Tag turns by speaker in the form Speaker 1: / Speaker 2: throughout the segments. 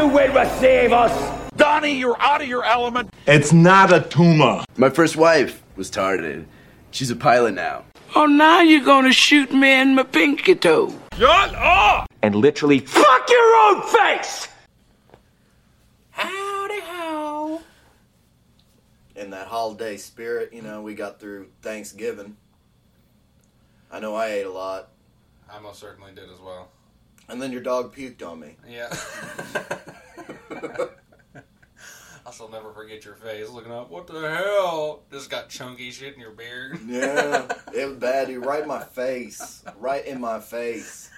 Speaker 1: you will receive us.
Speaker 2: Donnie, you're out of your element.
Speaker 3: It's not a tumor.
Speaker 4: My first wife was targeted. She's a pilot now.
Speaker 5: Oh, now you're gonna shoot me in my pinky toe.
Speaker 2: Shut up!
Speaker 1: And literally fuck your own face!
Speaker 5: Howdy how.
Speaker 4: In that holiday spirit, you know, we got through Thanksgiving. I know I ate a lot.
Speaker 6: I most certainly did as well.
Speaker 4: And then your dog puked on me.
Speaker 6: Yeah. I shall never forget your face looking up. What the hell? Just got chunky shit in your beard.
Speaker 4: Yeah, it was bad, dude. Right in my face. Right in my face.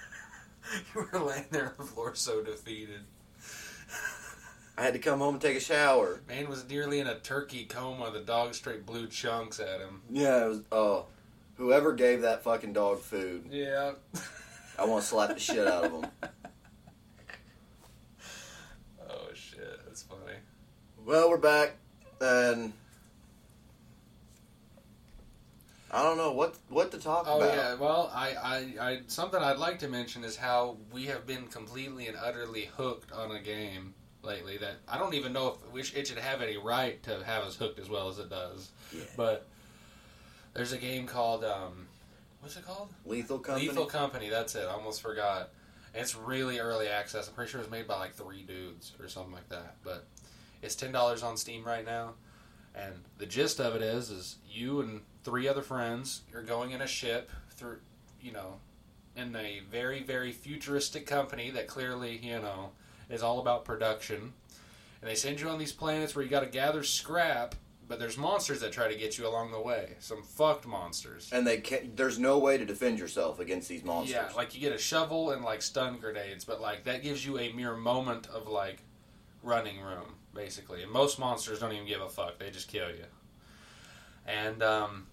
Speaker 6: you were laying there on the floor so defeated.
Speaker 4: I had to come home and take a shower.
Speaker 6: Man was nearly in a turkey coma. The dog straight blew chunks at him.
Speaker 4: Yeah, it was. Oh, whoever gave that fucking dog food,
Speaker 6: Yeah.
Speaker 4: I want to slap the shit out of them.
Speaker 6: oh shit, that's funny.
Speaker 4: Well, we're back, and I don't know what what to talk about.
Speaker 6: Oh
Speaker 4: about.
Speaker 6: yeah, well, I, I, I, something I'd like to mention is how we have been completely and utterly hooked on a game lately. That I don't even know if we sh- it should have any right to have us hooked as well as it does.
Speaker 4: Yeah.
Speaker 6: But there's a game called um, what's it called?
Speaker 4: Lethal Company.
Speaker 6: Lethal Company. That's it. I almost forgot. It's really early access. I'm pretty sure it was made by like three dudes or something like that. But it's ten dollars on Steam right now. And the gist of it is, is you and three other friends are going in a ship through, you know, in a very very futuristic company that clearly you know is all about production. And they send you on these planets where you got to gather scrap, but there's monsters that try to get you along the way. Some fucked monsters.
Speaker 4: and they can't. There's no way to defend yourself against these monsters.
Speaker 6: Yeah, like you get a shovel and like stun grenades, but like that gives you a mere moment of like running room, basically. And most monsters don't even give a fuck; they just kill you. And um,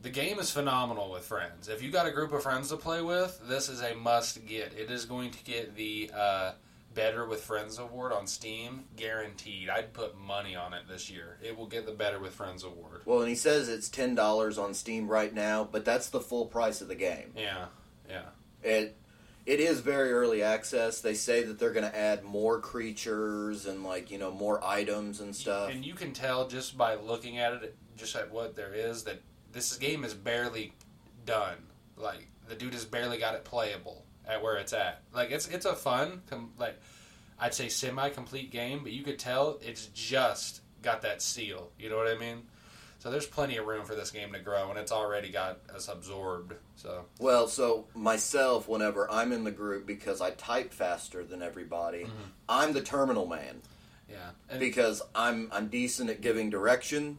Speaker 6: the game is phenomenal with friends. If you got a group of friends to play with, this is a must get. It is going to get the uh, Better with Friends award on Steam, guaranteed. I'd put money on it this year. It will get the Better with Friends award.
Speaker 4: Well, and he says it's ten dollars on Steam right now, but that's the full price of the game.
Speaker 6: Yeah, yeah.
Speaker 4: It it is very early access. They say that they're going to add more creatures and like you know more items and stuff.
Speaker 6: And you can tell just by looking at it, just at what there is, that this game is barely done. Like the dude has barely got it playable at where it's at. Like it's it's a fun, com- like I'd say semi-complete game, but you could tell it's just got that seal. You know what I mean? So there's plenty of room for this game to grow, and it's already got us absorbed. So
Speaker 4: Well, so myself, whenever I'm in the group, because I type faster than everybody, mm-hmm. I'm the terminal man
Speaker 6: yeah, and
Speaker 4: because I'm I'm decent at giving direction,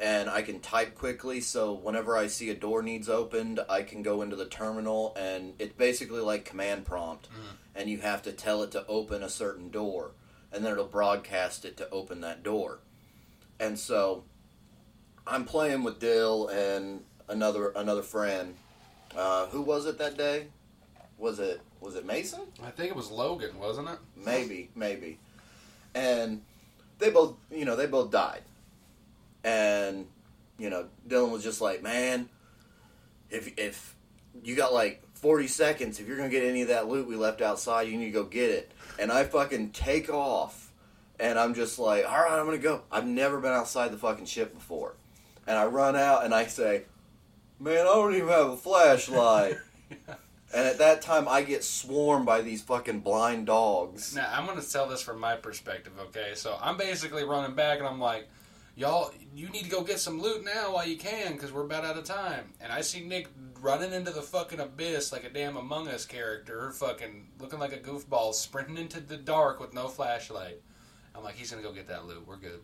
Speaker 4: and I can type quickly. So whenever I see a door needs opened, I can go into the terminal, and it's basically like command prompt, and you have to tell it to open a certain door, and then it'll broadcast it to open that door, and so I'm playing with Dill and another another friend. Uh, who was it that day? Was it was it Mason?
Speaker 6: I think it was Logan, wasn't it?
Speaker 4: Maybe, maybe. And they both, you know, they both died. And you know, Dylan was just like, "Man, if if you got like 40 seconds, if you're going to get any of that loot we left outside, you need to go get it." And I fucking take off and I'm just like, "All right, I'm going to go." I've never been outside the fucking ship before. And I run out and I say, "Man, I don't even have a flashlight." And at that time, I get swarmed by these fucking blind dogs.
Speaker 6: Now I'm gonna tell this from my perspective, okay? So I'm basically running back, and I'm like, "Y'all, you need to go get some loot now while you can, because we're about out of time." And I see Nick running into the fucking abyss like a damn Among Us character, fucking looking like a goofball, sprinting into the dark with no flashlight. I'm like, he's gonna go get that loot. We're good.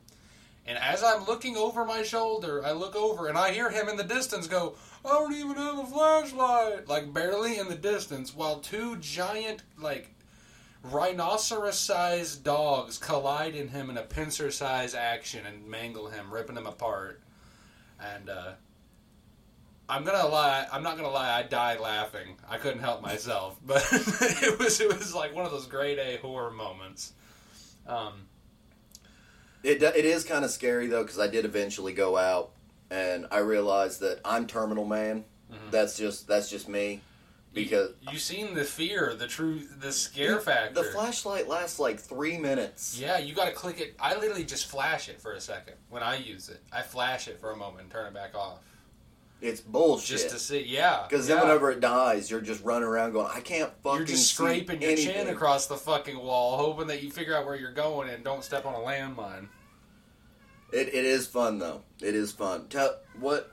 Speaker 6: And as I'm looking over my shoulder, I look over and I hear him in the distance go, I don't even have a flashlight. Like barely in the distance, while two giant, like, rhinoceros sized dogs collide in him in a pincer sized action and mangle him, ripping him apart. And, uh, I'm gonna lie. I'm not gonna lie. I died laughing. I couldn't help myself, but it was it was like one of those grade A horror moments. Um,
Speaker 4: it it is kind of scary though because I did eventually go out and I realized that I'm terminal man. That's just that's just me. Because
Speaker 6: you seen the fear, the true, the scare factor.
Speaker 4: the flashlight lasts like three minutes.
Speaker 6: Yeah, you got to click it. I literally just flash it for a second when I use it. I flash it for a moment and turn it back off
Speaker 4: It's bullshit.
Speaker 6: just to see. Yeah,
Speaker 4: Because
Speaker 6: yeah.
Speaker 4: then whenever it dies, you're just running around going, I can't fucking
Speaker 6: you're just
Speaker 4: see
Speaker 6: scraping your chin across the fucking wall, hoping that you figure out where you're going and don't step on a landmine.
Speaker 4: It, it is fun though. It is fun. Tell what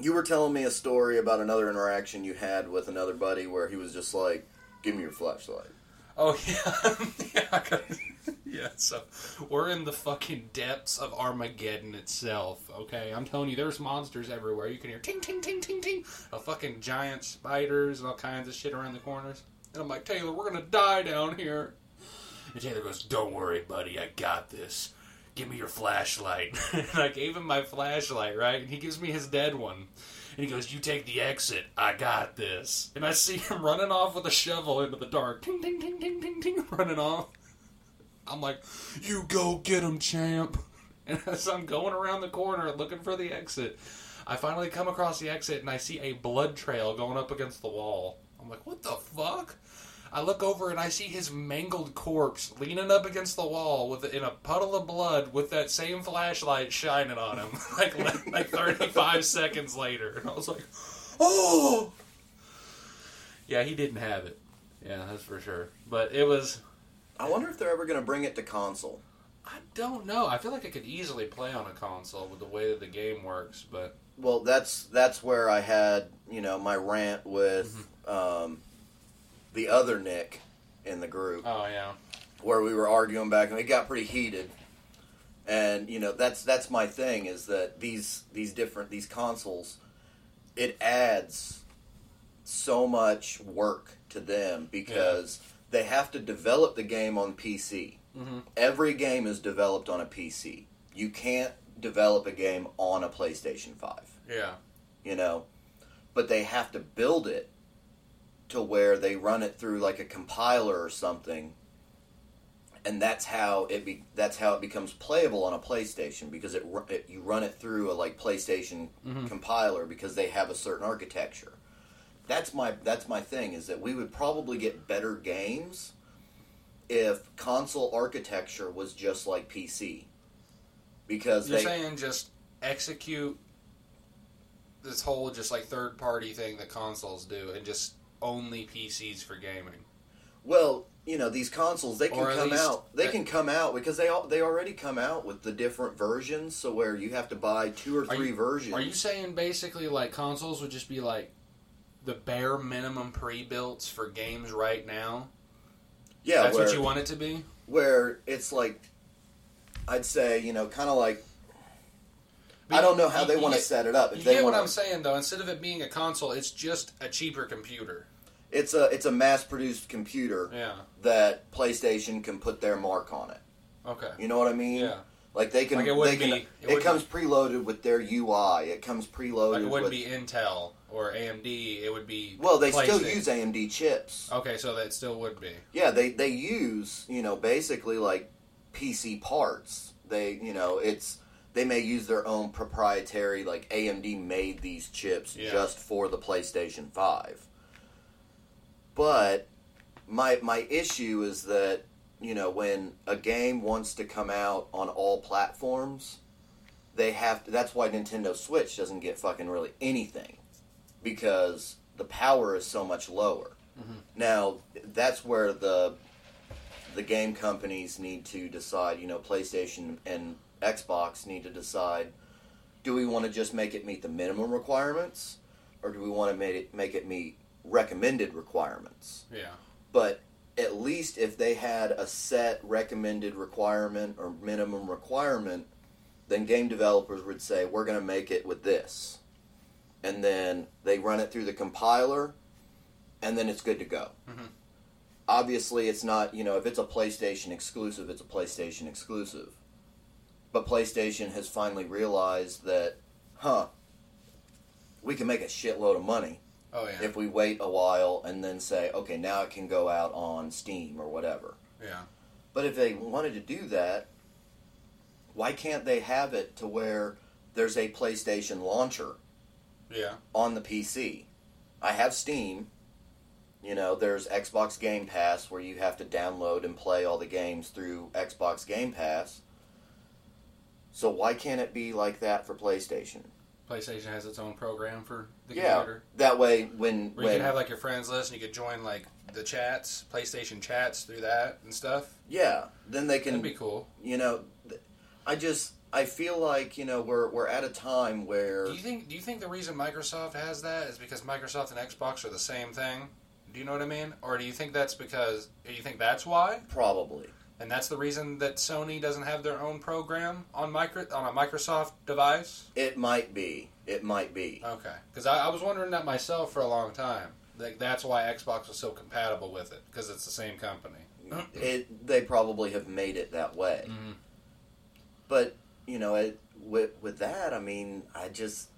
Speaker 4: you were telling me a story about another interaction you had with another buddy where he was just like, "Give me your flashlight."
Speaker 6: Oh yeah, yeah, yeah. So we're in the fucking depths of Armageddon itself. Okay, I'm telling you, there's monsters everywhere. You can hear ting ting ting ting ting, a fucking giant spiders and all kinds of shit around the corners. And I'm like, Taylor, we're gonna die down here. And Taylor goes, Don't worry, buddy, I got this. Give me your flashlight. and I gave him my flashlight, right? And he gives me his dead one. And he goes, You take the exit. I got this. And I see him running off with a shovel into the dark. Ting, ting, ting, ting, ting, ting, running off. I'm like, You go get him, champ. And as I'm going around the corner looking for the exit, I finally come across the exit and I see a blood trail going up against the wall. I'm like, What the fuck? I look over and I see his mangled corpse leaning up against the wall with in a puddle of blood with that same flashlight shining on him like like 35 seconds later. And I was like oh! Yeah he didn't have it. Yeah that's for sure. But it was
Speaker 4: I wonder if they're ever going to bring it to console.
Speaker 6: I don't know. I feel like I could easily play on a console with the way that the game works but
Speaker 4: Well, that's that's where I had you know my rant with
Speaker 6: Mm-hmm.
Speaker 4: um, the other Nick in the group.
Speaker 6: oh yeah
Speaker 4: where we were arguing back and it got pretty heated and you know that's that's my thing is that these these different these consoles it adds so much work to them because they have to develop the game on PC.
Speaker 6: Mhm.
Speaker 4: Every game is developed on a PC. You can't develop a game on a PlayStation 5
Speaker 6: yeah
Speaker 4: you know but they have to build it to where they run it through like a compiler or something and that's how it be that's how it becomes playable on a PlayStation because it, it you run it through a like PlayStation mm-hmm. compiler because they have a certain architecture. That's my that's my thing is that we would probably get better games if console architecture was just like PC because
Speaker 6: you're
Speaker 4: they
Speaker 6: saying just execute this whole just like third party thing that consoles do and just only PCs for gaming
Speaker 4: Well, you know, these consoles they can come out. They can come out because they all, they already come out with the different versions. So where you have to buy two or
Speaker 6: Are
Speaker 4: three
Speaker 6: you-
Speaker 4: versions.
Speaker 6: Are you saying basically like consoles would just be like the bare minimum pre-builts for games right now?
Speaker 4: yeah,
Speaker 6: That's
Speaker 4: where,
Speaker 6: what you want it to be.
Speaker 4: where it's like, I'd say you know, kind of like
Speaker 6: But
Speaker 4: I don't know how
Speaker 6: you-
Speaker 4: they want to set it up. If
Speaker 6: You
Speaker 4: they
Speaker 6: get what I'm saying though. Instead of it being a console, it's just a cheaper computer.
Speaker 4: It's a it's a mass produced computer
Speaker 6: Yeah.
Speaker 4: that PlayStation can put their mark on it.
Speaker 6: Okay.
Speaker 4: You know what I mean?
Speaker 6: Yeah.
Speaker 4: Like they can.
Speaker 6: Like it
Speaker 4: can.
Speaker 6: be-
Speaker 4: It,
Speaker 6: it
Speaker 4: comes preloaded with their UI. It comes preloaded.
Speaker 6: Like it wouldn't
Speaker 4: with,
Speaker 6: be Intel or AMD. It would be.
Speaker 4: Well, they still use AMD chips.
Speaker 6: Okay, so that still would be.
Speaker 4: Yeah, they they use you know basically like PC parts. They you know it's they may use their own proprietary like AMD made these chips
Speaker 6: Yeah.
Speaker 4: just for the PlayStation Five. But my my issue is that you know when a game wants to come out on all platforms, they have to. That's why Nintendo Switch doesn't get fucking really anything because the power is so much lower. Mm-hmm. Now that's where the the game companies need to decide. You know, PlayStation and Xbox need to decide: do we want to just make it meet the minimum requirements, or do we want to make it make it meet recommended requirements?
Speaker 6: Yeah.
Speaker 4: But at least if they had a set recommended requirement or minimum requirement, then game developers would say, we're going to make it with this. And then they run it through the compiler, and then it's good to go.
Speaker 6: Mhm.
Speaker 4: Obviously, it's not, you know, if it's a PlayStation exclusive, it's a PlayStation exclusive. But PlayStation has finally realized that, huh, we can make a shitload of money
Speaker 6: Oh yeah.
Speaker 4: if we wait a while and then say, okay, now it can go out on Steam or whatever.
Speaker 6: yeah.
Speaker 4: But if they wanted to do that, why can't they have it to where there's a PlayStation launcher
Speaker 6: Yeah.
Speaker 4: on the PC? I have Steam, You know, there's Xbox Game Pass where you have to download and play all the games through Xbox Game Pass. So why can't it be like that for PlayStation?
Speaker 6: PlayStation has its own program for the
Speaker 4: Yeah,
Speaker 6: computer.
Speaker 4: that way when
Speaker 6: Where you
Speaker 4: when
Speaker 6: can have like your friends list and you could join like the chats, PlayStation chats through that and stuff.
Speaker 4: yeah, then they can
Speaker 6: That'd be cool.
Speaker 4: you know, I just I feel like you know we're we're at a time where
Speaker 6: Do you think? Do you think the reason Microsoft has that is because Microsoft and Xbox are the same thing? Do you know what I mean? Or do you think that's because? Do you think that's why?
Speaker 4: probably
Speaker 6: And that's the reason that Sony doesn't have their own program on micro on a Microsoft device?
Speaker 4: it might be it might be
Speaker 6: Okay, because I, I was wondering that myself for a long time. Like that's why Xbox was so compatible with it because it's the same company.
Speaker 4: it they probably have made it that way.
Speaker 6: Mhm.
Speaker 4: But you know, it, with with that, I mean, I just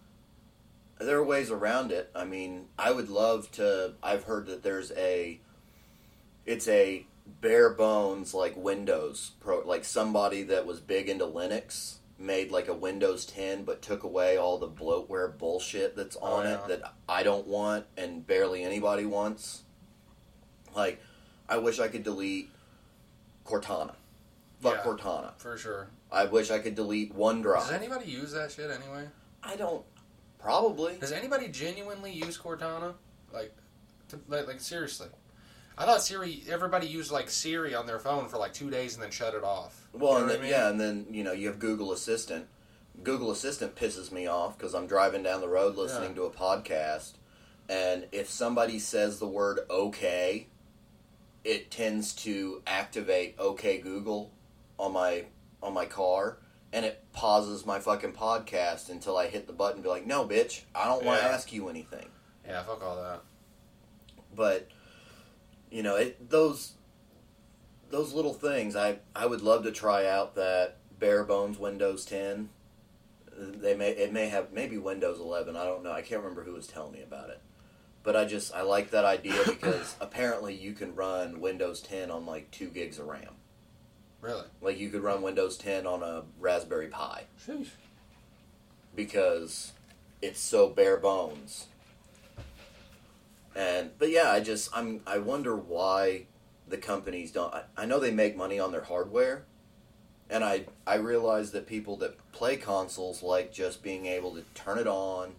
Speaker 4: there are ways around it. I mean, I would love to. I've heard that there's a it's a bare bones like Windows pro, like somebody that was big into Linux made like a Windows 10 but took away all the bloatware bullshit that's
Speaker 6: Oh,
Speaker 4: on
Speaker 6: yeah.
Speaker 4: it that I don't want and barely anybody wants. Like I wish I could delete Cortana. Fuck
Speaker 6: Yeah.
Speaker 4: Cortana.
Speaker 6: For sure.
Speaker 4: I wish I could delete OneDrive.
Speaker 6: Does anybody use that shit anyway?
Speaker 4: I don't. Probably.
Speaker 6: Does anybody genuinely use Cortana? Like, to, like, like seriously? I thought Siri. Everybody used like Siri on their phone for like two days and then shut it off.
Speaker 4: Well,
Speaker 6: You know
Speaker 4: and then,
Speaker 6: I mean?
Speaker 4: yeah, and then you know you have Google Assistant. Google Assistant pisses me off because I'm driving down the road listening
Speaker 6: Yeah.
Speaker 4: to a podcast, and if somebody says the word "okay," it tends to activate "Okay Google" on my on my car, and it pauses my fucking podcast until I hit the button. and Be like, "No, bitch, I don't want to
Speaker 6: Yeah.
Speaker 4: ask you anything."
Speaker 6: Yeah, fuck all that.
Speaker 4: but you know it, those those little things I I would love to try out that bare bones Windows 10 they may it may have maybe Windows 11 I don't know I can't remember who was telling me about it but I just I like that idea because apparently you can run Windows 10 on like 2 gigs of RAM
Speaker 6: Really?
Speaker 4: like you could run Windows 10 on a Raspberry Pi
Speaker 6: Sheesh.
Speaker 4: because it's so bare bones. And but yeah, I just I'm I wonder why the companies don't. I, I know they make money on their hardware, and I I realize that people that play consoles like just being able to turn it on,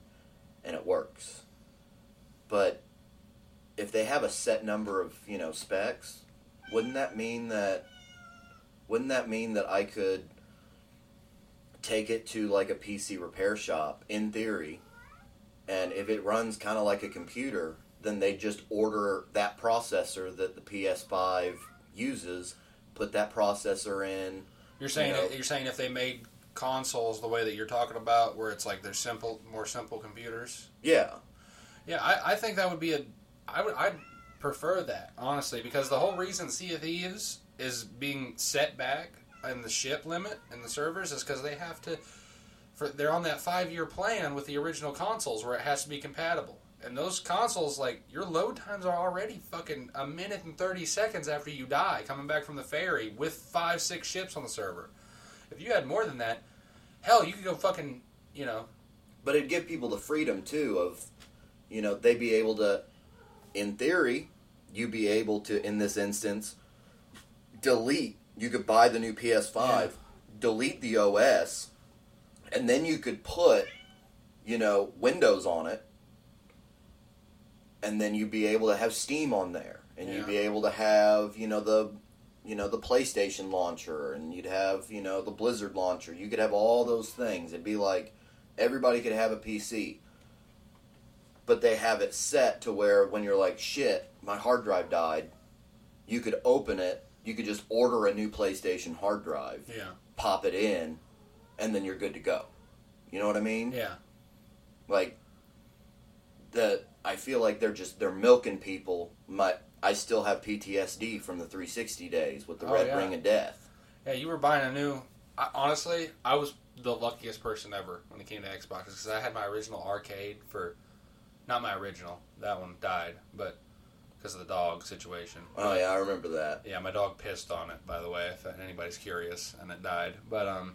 Speaker 4: and it works. But if they have a set number of you know specs, wouldn't that mean that? Wouldn't that mean that I could take it to like a PC repair shop in theory, and if it runs kind of like a computer, then they just order that processor that the PS5 uses, put that processor in.
Speaker 6: You're saying
Speaker 4: You know-
Speaker 6: you're saying if they made consoles the way that you're talking about, where it's like they're simple, more simple computers.
Speaker 4: Yeah,
Speaker 6: Yeah, I, I think that would be a. I would I'd prefer that honestly because the whole reason Sea of Thieves is being set back in the ship limit and the servers is because they have to. For they're on that five year plan with the original consoles where it has to be compatible. And those consoles, like your load times are already fucking a minute and thirty seconds after you die, coming back from the ferry with five, six ships on the server. If you had more than that, hell, you could go fucking, you know,
Speaker 4: but it'd give people the freedom too of, you know, they'd be able to, in theory, you'd be able to in this instance, delete. You could buy the new PS5,
Speaker 6: Yeah.
Speaker 4: delete the OS, and then you could put, you know, Windows on it, and then you'd be able to have Steam on there, and
Speaker 6: Yeah.
Speaker 4: you'd be able to have, you know, the, you know, the PlayStation launcher, and you'd have, you know, the Blizzard launcher. You could have all those things. It'd be like everybody could have a PC, but they have it set to where when you're like, shit, my hard drive died, you could open it. You could just order a new PlayStation hard drive
Speaker 6: yeah,
Speaker 4: pop it in, and then you're good to go. You know what I mean?
Speaker 6: yeah.
Speaker 4: Like feel like they're just they're milking people. My I still have PTSD from the 360 days with the
Speaker 6: Oh,
Speaker 4: Red
Speaker 6: yeah.
Speaker 4: Ring of Death.
Speaker 6: Yeah, you were buying a new. I, honestly, I was the luckiest person ever when it came to Xbox because I had my original arcade for, not my original. That one died, but because of the dog situation.
Speaker 4: Oh yeah, I remember that.
Speaker 6: Yeah, my dog pissed on it. By the way, if anybody's curious, and it died. But um,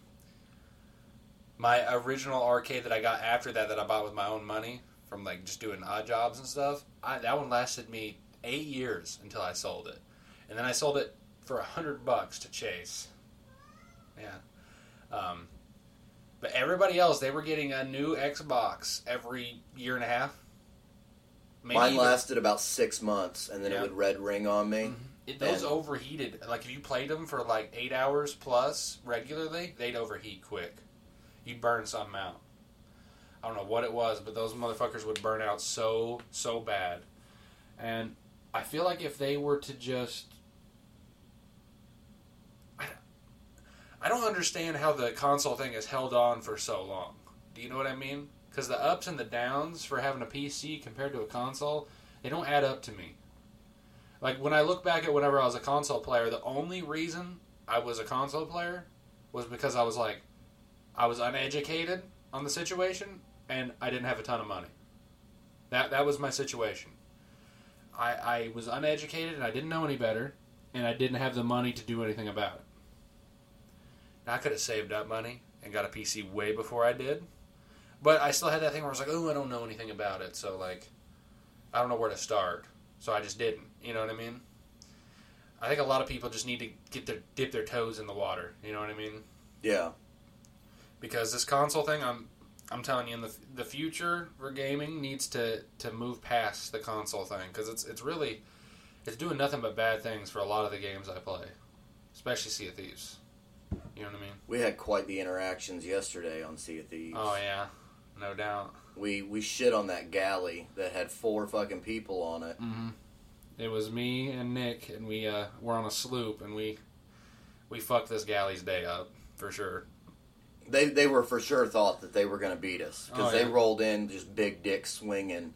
Speaker 6: my original arcade that I got after that, that I bought with my own money from like just doing odd jobs and stuff. I, that one lasted me eight years until I sold it, and then I sold it for a hundred bucks to Chase. Yeah. Um, but everybody else, they were getting a new Xbox every year and a half. Maybe
Speaker 4: Mine
Speaker 6: even-
Speaker 4: lasted about six months, and then
Speaker 6: Yeah.
Speaker 4: it would red ring on me.
Speaker 6: It, those
Speaker 4: And-
Speaker 6: overheated. Like if you played them for like eight hours plus regularly, they'd overheat quick. You'd burn something out. I don't know what it was, but those motherfuckers would burn out so so bad. And I feel like if they were to just, I, don't understand how the console thing has held on for so long. Do you know what I mean? Because the ups and the downs for having a PC compared to a console, they don't add up to me. Like when I look back at whenever I was a console player, the only reason I was a console player was because I was like, I was uneducated on the situation and I didn't have a ton of money. That that was my situation. I I was uneducated and I didn't know any better, and I didn't have the money to do anything about it. Now, I could have saved up money and got a PC way before I did, but I still had that thing where I was like, oh, I don't know anything about it, so like, I don't know where to start. So I just didn't. You know what I mean? I think a lot of people just need to get their dip their toes in the water. You know what I mean?
Speaker 4: Yeah,
Speaker 6: Because this console thing, I'm I'm telling you, in the the future for gaming needs to to move past the console thing because it's it's really it's doing nothing but bad things for a lot of the games I play, especially Sea of Thieves. You know what I mean?
Speaker 4: we had quite the interactions yesterday on Sea of Thieves.
Speaker 6: Oh yeah, no doubt.
Speaker 4: We we shit on that galley that had four fucking people on it.
Speaker 6: Mm-hmm. It was me and Nick, and we uh, were on a sloop, and we we fucked this galley's day up for sure.
Speaker 4: They they were for sure thought that they were going to beat us because
Speaker 6: Oh,
Speaker 4: they rolled in just big dick swinging,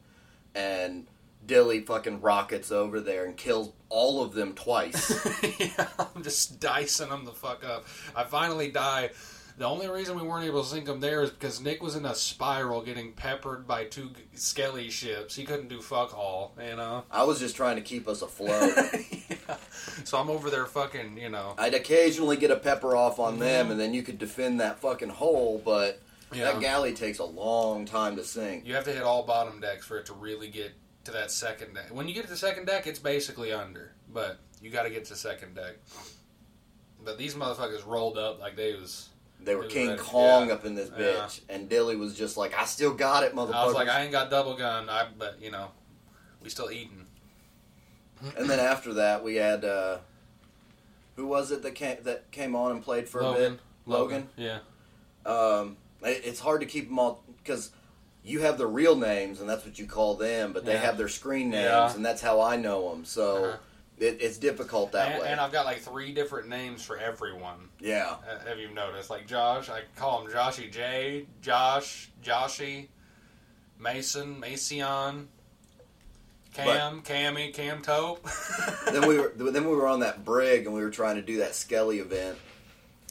Speaker 4: and Dilly fucking rockets over there and kills all of them twice.
Speaker 6: yeah, I'm just dicing them the fuck up. I finally die. The only reason we weren't able to sink him there is because Nick was in a spiral getting peppered by two skelly ships. He couldn't do fuck all, you know?
Speaker 4: I was just trying to keep us afloat.
Speaker 6: yeah. So I'm over there fucking, you know.
Speaker 4: I'd occasionally get a pepper off on them, and then you could defend that fucking hole, but
Speaker 6: Yeah.
Speaker 4: that galley takes a long time to sink.
Speaker 6: You have to hit all bottom decks for it to really get to that second deck. When you get to the second deck, it's basically under, but you got to get to second deck. But these motherfuckers rolled up like they was.
Speaker 4: They were King
Speaker 6: ready.
Speaker 4: Kong
Speaker 6: Yeah.
Speaker 4: up in this
Speaker 6: Yeah.
Speaker 4: bitch, and Dilly was just like, "I still got it, motherfucker."
Speaker 6: I was like, I ain't got double gun, I but you know, we still eating.
Speaker 4: And then after that, we had uh, who was it that came that came on and played for a bit? Logan. Logan.
Speaker 6: Yeah.
Speaker 4: Um, it- it's hard to keep them all because you have the real names, and that's what you call them, but they
Speaker 6: Yeah.
Speaker 4: have their screen names,
Speaker 6: Yeah.
Speaker 4: and that's how I know them. So
Speaker 6: Uh-huh.
Speaker 4: it, it's difficult that
Speaker 6: and,
Speaker 4: way.
Speaker 6: and I've got like three different names for everyone.
Speaker 4: yeah,
Speaker 6: Uh, Have you noticed? Like Josh, I call him Joshy J, Josh, Joshy, Mason, Macion, Cam, Cammy, Cam Tope.
Speaker 4: then we were then we were on that brig, and we were trying to do that Skelly event,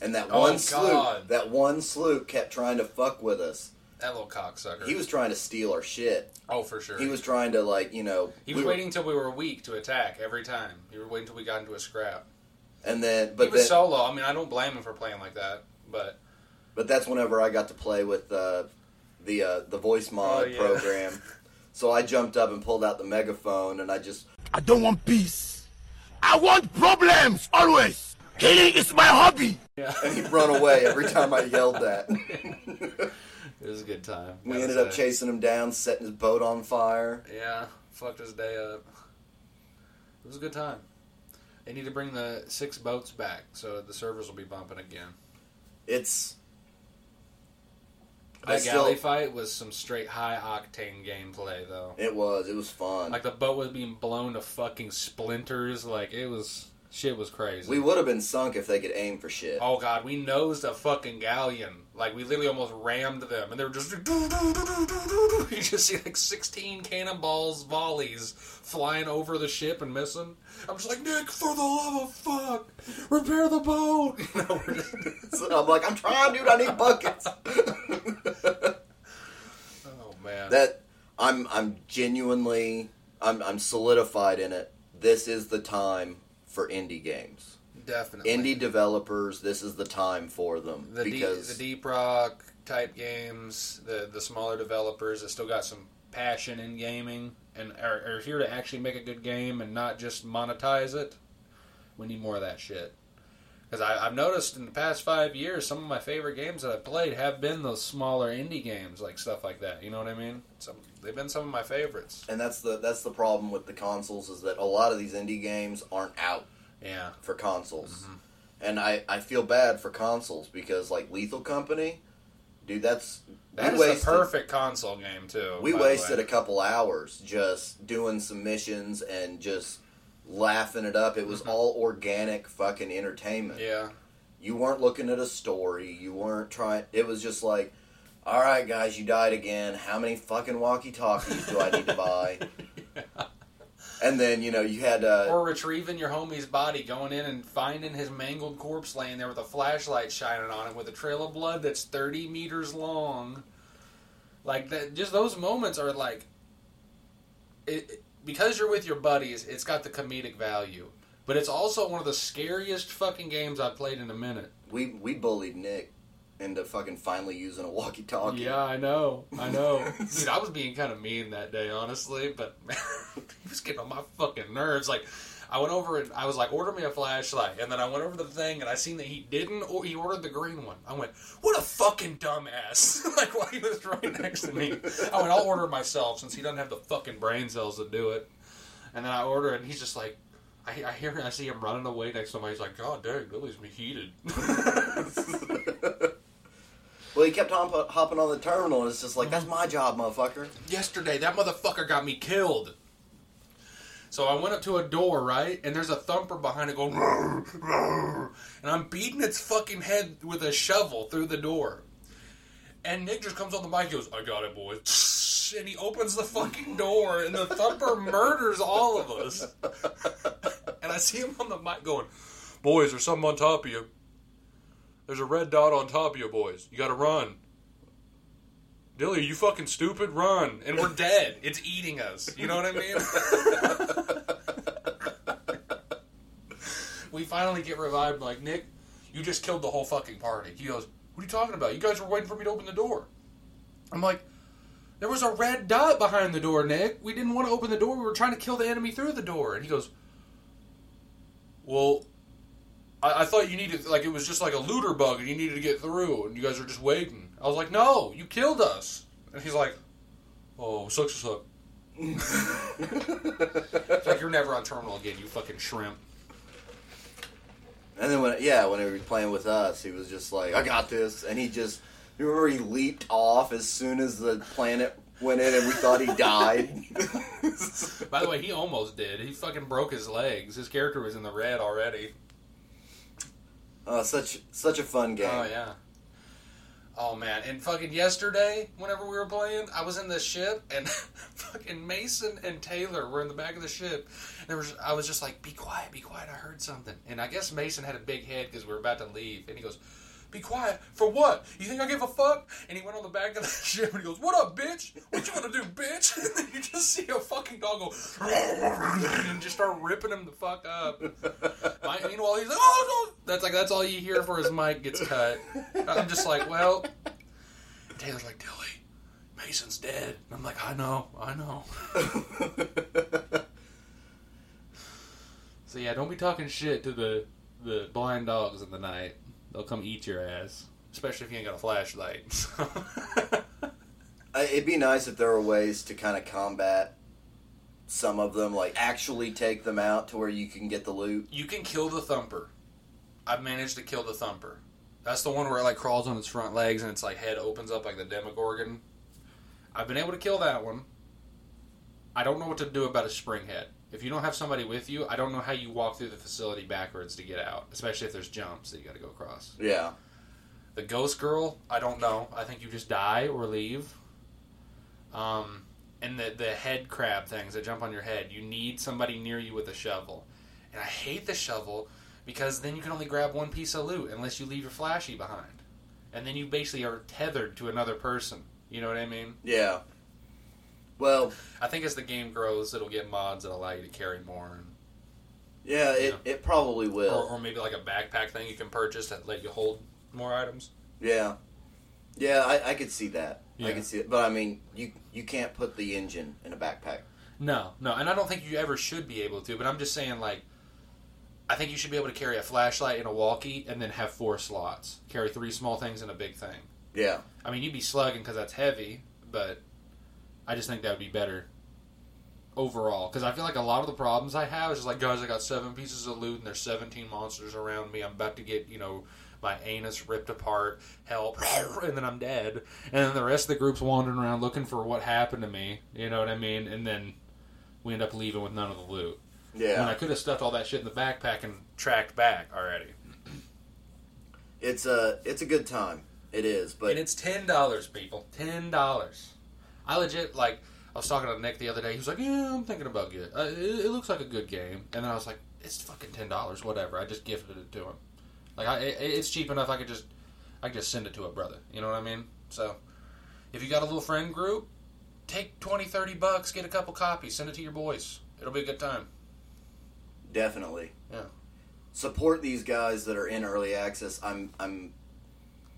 Speaker 4: and that
Speaker 6: Oh,
Speaker 4: one sloop, that one sloop kept trying to fuck with us.
Speaker 6: that little cocksucker.
Speaker 4: He was trying to steal our shit.
Speaker 6: oh for sure.
Speaker 4: He was trying to like you know.
Speaker 6: He
Speaker 4: we
Speaker 6: was
Speaker 4: were-
Speaker 6: waiting until we were weak to attack every time. He was waiting until we got into a scrap.
Speaker 4: and then
Speaker 6: he
Speaker 4: but
Speaker 6: was
Speaker 4: then,
Speaker 6: solo. I mean, I don't blame him for playing like that. But
Speaker 4: but that's whenever I got to play with uh, the uh, the voice mod
Speaker 6: Oh, yeah.
Speaker 4: program. So I jumped up and pulled out the megaphone, and I just
Speaker 3: I don't want peace. I want problems always. Killing is my hobby.
Speaker 6: yeah,
Speaker 4: and he'd run away every time I yelled that.
Speaker 6: it was a good time.
Speaker 4: we
Speaker 6: Gotta
Speaker 4: ended up chasing him down, setting his boat on fire.
Speaker 6: Yeah, fucked his day up. It was a good time. They need to bring the six boats back, so the servers will be bumping again.
Speaker 4: It's I
Speaker 6: That
Speaker 4: still-
Speaker 6: galley fight was some straight high octane gameplay, though.
Speaker 4: it was it was fun.
Speaker 6: Like the boat was being blown to fucking splinters. Like it was shit was crazy.
Speaker 4: we would have been sunk if they could aim for shit.
Speaker 6: Oh god, we nosed a fucking galleon. Like we literally almost rammed them, and they were just. You just see like sixteen cannonballs, volleys flying over the ship and missing. I'm just like Nick, for the love of fuck, repair the boat. You know, just,
Speaker 4: So I'm like, I'm trying, dude. I need buckets.
Speaker 6: oh man,
Speaker 4: that I'm I'm genuinely I'm I'm solidified in it. This is the time for indie games.
Speaker 6: definitely
Speaker 4: Indie developers, this is the time for them
Speaker 6: the
Speaker 4: because
Speaker 6: deep, the deep rock type games, the the smaller developers that still got some passion in gaming and are, are here to actually make a good game and not just monetize it. We need more of that shit. Because I've noticed in the past five years, some of my favorite games that I've played have been those smaller indie games, like stuff like that. You know what I mean? Some they've been some of my favorites.
Speaker 4: And that's the that's the problem with the consoles is that a lot of these indie games aren't out
Speaker 6: Yeah.
Speaker 4: for consoles.
Speaker 6: Mm-hmm.
Speaker 4: And I, I feel bad for consoles because like Lethal Company, dude, that's
Speaker 6: That is
Speaker 4: wasted,
Speaker 6: a perfect console game too.
Speaker 4: We wasted a couple hours just doing some missions and just laughing it up. It was all organic fucking entertainment.
Speaker 6: Mm-hmm. Yeah.
Speaker 4: You weren't looking at a story. You weren't trying. It was just like, all right, guys, you died again. How many fucking walkie talkies do I need to buy? And then you know you had uh,
Speaker 6: Or retrieving your homie's body, going in and finding his mangled corpse laying there with a flashlight shining on it with a trail of blood that's 30 meters long. Like that, just those moments are like, it, it- because you're with your buddies, it's got the comedic value. But it's also one of the scariest fucking games I've played in a minute.
Speaker 4: we we bullied Nick into fucking finally using a walkie talkie.
Speaker 6: Yeah, I know. I know. Dude, I was being kind of mean that day, honestly, but man, he was getting on my fucking nerves. Like, I went over and I was like, order me a flashlight. And then I went over to the thing and I seen that he didn't, or he ordered the green one. I went, what a fucking dumbass. like, while he was right next to me. I went, I'll order it myself since he doesn't have the fucking brain cells to do it. And then I order it and he's just like, I, I hear, I see him running away next to me. He's like, God dang, that leaves me heated.
Speaker 4: Well, he kept hop- hopping on the terminal, and it's just like that's mm-hmm. my job, motherfucker.
Speaker 6: yesterday that motherfucker got me killed. So i went up to a door right and there's a thumper behind it going and i'm beating its fucking head with a shovel through the door. And nick just comes on the mic and goes i got it boys. And he opens the fucking door and the thumper murders all of us. And i see him on the mic going boys there's something on top of you there's a red dot on top of you boys you gotta run Dilly, you fucking stupid? Run. And we're dead. It's eating us. You know what I mean? we finally get revived. Like, Nick, you just killed the whole fucking party. He goes, What are you talking about? You guys were waiting for me to open the door. I'm like, There was a red dot behind the door, Nick. We didn't want to open the door. We were trying to kill the enemy through the door. And he goes, Well, I, I thought you needed, like, it was just like a looter bug and you needed to get through and you guys were just waiting. I was like, No, you killed us. And he's like, Oh, sucks to suck. It's like, You're never on terminal again, you fucking shrimp.
Speaker 4: And then when yeah, when he was playing with us, he was just like, "I got this," and he just you remember he leaped off as soon as the planet went in, and we thought he died.
Speaker 6: By the way, he almost did. He fucking broke his legs. His character was in the red already.
Speaker 4: Oh, such such a fun game.
Speaker 6: Oh yeah. Oh man, and fucking yesterday, whenever we were playing, I was in the ship, and fucking Mason and Taylor were in the back of the ship. And there was, I was just like, "Be quiet, be quiet." I heard something, and I guess Mason had a big head because we were about to leave, and he goes, "Be quiet for what? You think I give a fuck?" And he went on the back of the ship, and he goes, "What up, bitch? What you gonna do, bitch?" And then you just see a fucking dog go, and just start ripping him the fuck up. My, meanwhile, he's like, "Oh no!" That's like that's all you hear for his mic gets cut. I'm just like, well. Taylor's like, Dilly, Mason's dead. And I'm like, I know, I know. so yeah, don't be talking shit to the the blind dogs in the night. They'll come eat your ass, especially if you ain't got a flashlight.
Speaker 4: It'd be nice if there were ways to kind of combat some of them, like actually take them out to where you can get the loot.
Speaker 6: you can kill the thumper. I've managed to kill the thumper. That's the one where it like crawls on its front legs and its like head opens up like the Demogorgon. I've been able to kill that one. I don't know what to do about a spring head. If you don't have somebody with you, I don't know how you walk through the facility backwards to get out, especially if there's jumps that you got to go across.
Speaker 4: Yeah,
Speaker 6: The ghost girl, I don't know. I think you just die or leave. Um, and the the head crab things that jump on your head, you need somebody near you with a shovel. And I hate the shovel because then you can only grab one piece of loot unless you leave your flashy behind, and then you basically are tethered to another person. You know what I mean?
Speaker 4: yeah. Well,
Speaker 6: I think as the game grows, it'll get mods that allow you to carry more, and,
Speaker 4: yeah, it, it probably will.
Speaker 6: or, or maybe like a backpack thing you can purchase that let you hold more items.
Speaker 4: Yeah, yeah, I, I could see that. I
Speaker 6: Yeah.
Speaker 4: could see it, but I mean, you you can't put the engine in a backpack.
Speaker 6: No, no, and I don't think you ever should be able to. But I'm just saying, like, I think you should be able to carry a flashlight and a walkie, and then have four slots. Carry three small things and a big thing.
Speaker 4: Yeah.
Speaker 6: I mean, you'd be slugging because that's heavy, but I just think that would be better overall. Because I feel like a lot of the problems I have is just like, guys, I got seven pieces of loot and there's 17 monsters around me. I'm about to get, you know, my anus ripped apart, help, and then I'm dead. And then the rest of the group's wandering around looking for what happened to me. You know what I mean? And then we end up leaving with none of the loot.
Speaker 4: Yeah.
Speaker 6: When I could have stuffed all that shit in the backpack and tracked back already.
Speaker 4: It's a it's a good time. It is, but
Speaker 6: and it's ten dollars, people. Ten dollars. I legit like. I was talking to Nick the other day. He was like, "Yeah, I'm thinking about it. Uh, it, it looks like a good game." And then I was like, "It's fucking ten dollars, whatever." I just gifted it to him. Like, I, it, it's cheap enough. I could just, I could just send it to a brother. You know what I mean? So, if you got a little friend group, take 20, 30 bucks, get a couple copies, send it to your boys. It'll be a good time.
Speaker 4: definitely.
Speaker 6: Yeah.
Speaker 4: Support these guys that are in early access. I'm I'm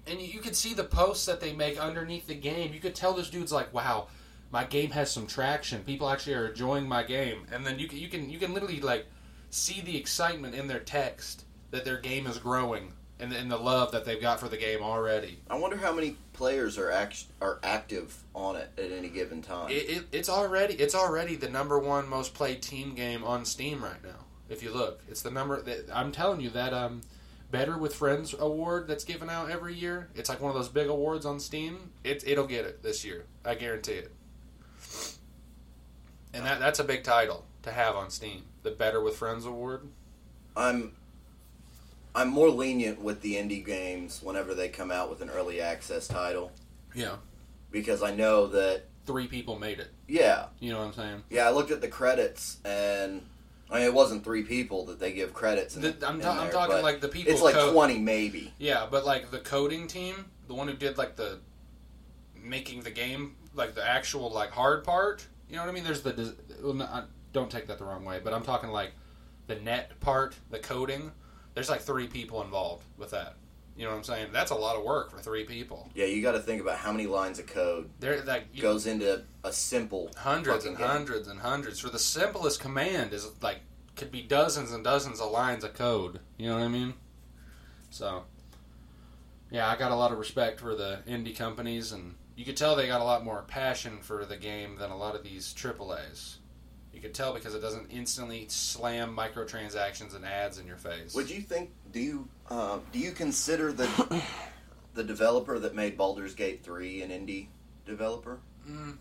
Speaker 6: and you, could see the posts that they make underneath the game. You could tell this dude's like, "Wow, my game has some traction. People actually are enjoying my game." And then you can you can you can literally like see the excitement in their text that their game is growing and, and the love that they've got for the game already.
Speaker 4: I wonder how many players are act, are active on it at any given time.
Speaker 6: It, it, it's already it's already the number one most played team game on Steam right now. If you look, it's the number. That, I'm telling you that um, Better with Friends award that's given out every year. It's like one of those big awards on Steam. It it'll get it this year. I guarantee it. And that that's a big title to have on Steam. The Better with Friends award.
Speaker 4: I'm I'm more lenient with the indie games whenever they come out with an early access title
Speaker 6: Yeah.
Speaker 4: because I know that
Speaker 6: Three people made it.
Speaker 4: yeah
Speaker 6: You know what I'm saying?
Speaker 4: yeah I looked at the credits and I mean it wasn't three people that they give credits. In,
Speaker 6: The- I'm
Speaker 4: in
Speaker 6: ta- I'm talking like the people
Speaker 4: It's like
Speaker 6: code-
Speaker 4: twenty maybe.
Speaker 6: Yeah, but like the coding team, the one who did like the making the game, like the actual like hard part. You know what I mean? There's the well, no, don't take that the wrong way, but I'm talking like the net part, the coding. There's like three people involved with that. You know what I'm saying? That's a lot of work for three people.
Speaker 4: Yeah, you got to think about how many lines of code
Speaker 6: They're like you,
Speaker 4: goes into a simple
Speaker 6: hundreds and
Speaker 4: game.
Speaker 6: hundreds and hundreds for the simplest command is like could be dozens and dozens of lines of code. You know what I mean? So yeah, I got a lot of respect for the indie companies, and you could tell they got a lot more passion for the game than a lot of these AAA's. You could tell because it doesn't instantly slam microtransactions and ads in your face.
Speaker 4: Would you think? Do you uh, do you consider the the developer that made Baldur's Gate three an indie developer?
Speaker 6: Mm,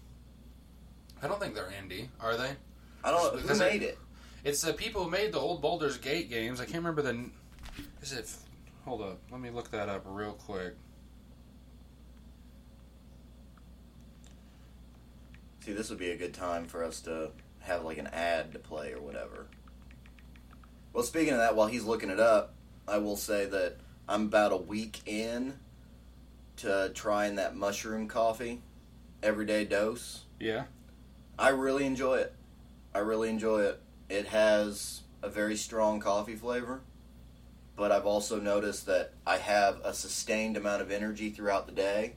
Speaker 6: I don't think they're indie, are they?
Speaker 4: I don't know who
Speaker 6: Because it-
Speaker 4: made it.
Speaker 6: It's the people who made the old Baldur's Gate games. I can't remember the. Is it? Hold up. Let me look that up real quick.
Speaker 4: See, this would be a good time for us to have like an ad to play or whatever. Well, speaking of that, while he's looking it up, I will say that I'm about a week in to trying that mushroom coffee, everyday dose.
Speaker 6: Yeah.
Speaker 4: I really enjoy it. I really enjoy it. It has a very strong coffee flavor, but I've also noticed that I have a sustained amount of energy throughout the day.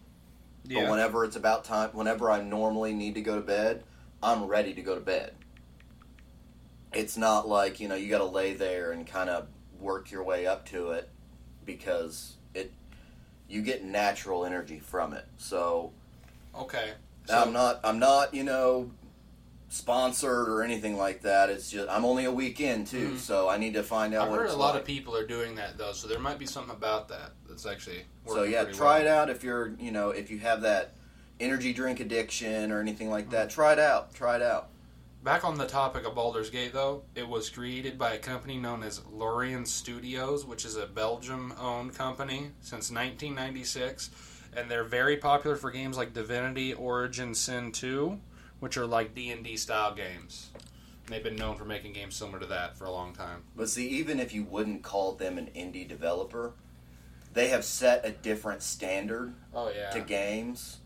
Speaker 4: Yeah. But whenever it's about time, whenever I normally need to go to bed, I'm ready to go to bed. It's not like, you know, you got to lay there and kind of work your way up to it because it you get natural energy from it. So,
Speaker 6: Okay.
Speaker 4: I'm not I'm not, you know, sponsored or anything like that. It's just I'm only a weekend too,
Speaker 6: Mhm.
Speaker 4: so I need to find out
Speaker 6: I've heard a lot
Speaker 4: like.
Speaker 6: of people are doing that though, so there might be something about that that's actually.
Speaker 4: So yeah, try
Speaker 6: well.
Speaker 4: it out if you're, you know, if you have that energy drink addiction or anything like that. Try it out. Try it out.
Speaker 6: Back on the topic of Baldur's Gate, though, it was created by a company known as Larian Studios, which is a Belgium-owned company since 1996, and they're very popular for games like Divinity: Original Sin 2, which are like D&D style games. And they've been known for making games similar to that for a long time.
Speaker 4: But see, even if you wouldn't call them an indie developer, they have set a different standard
Speaker 6: Oh yeah.
Speaker 4: to games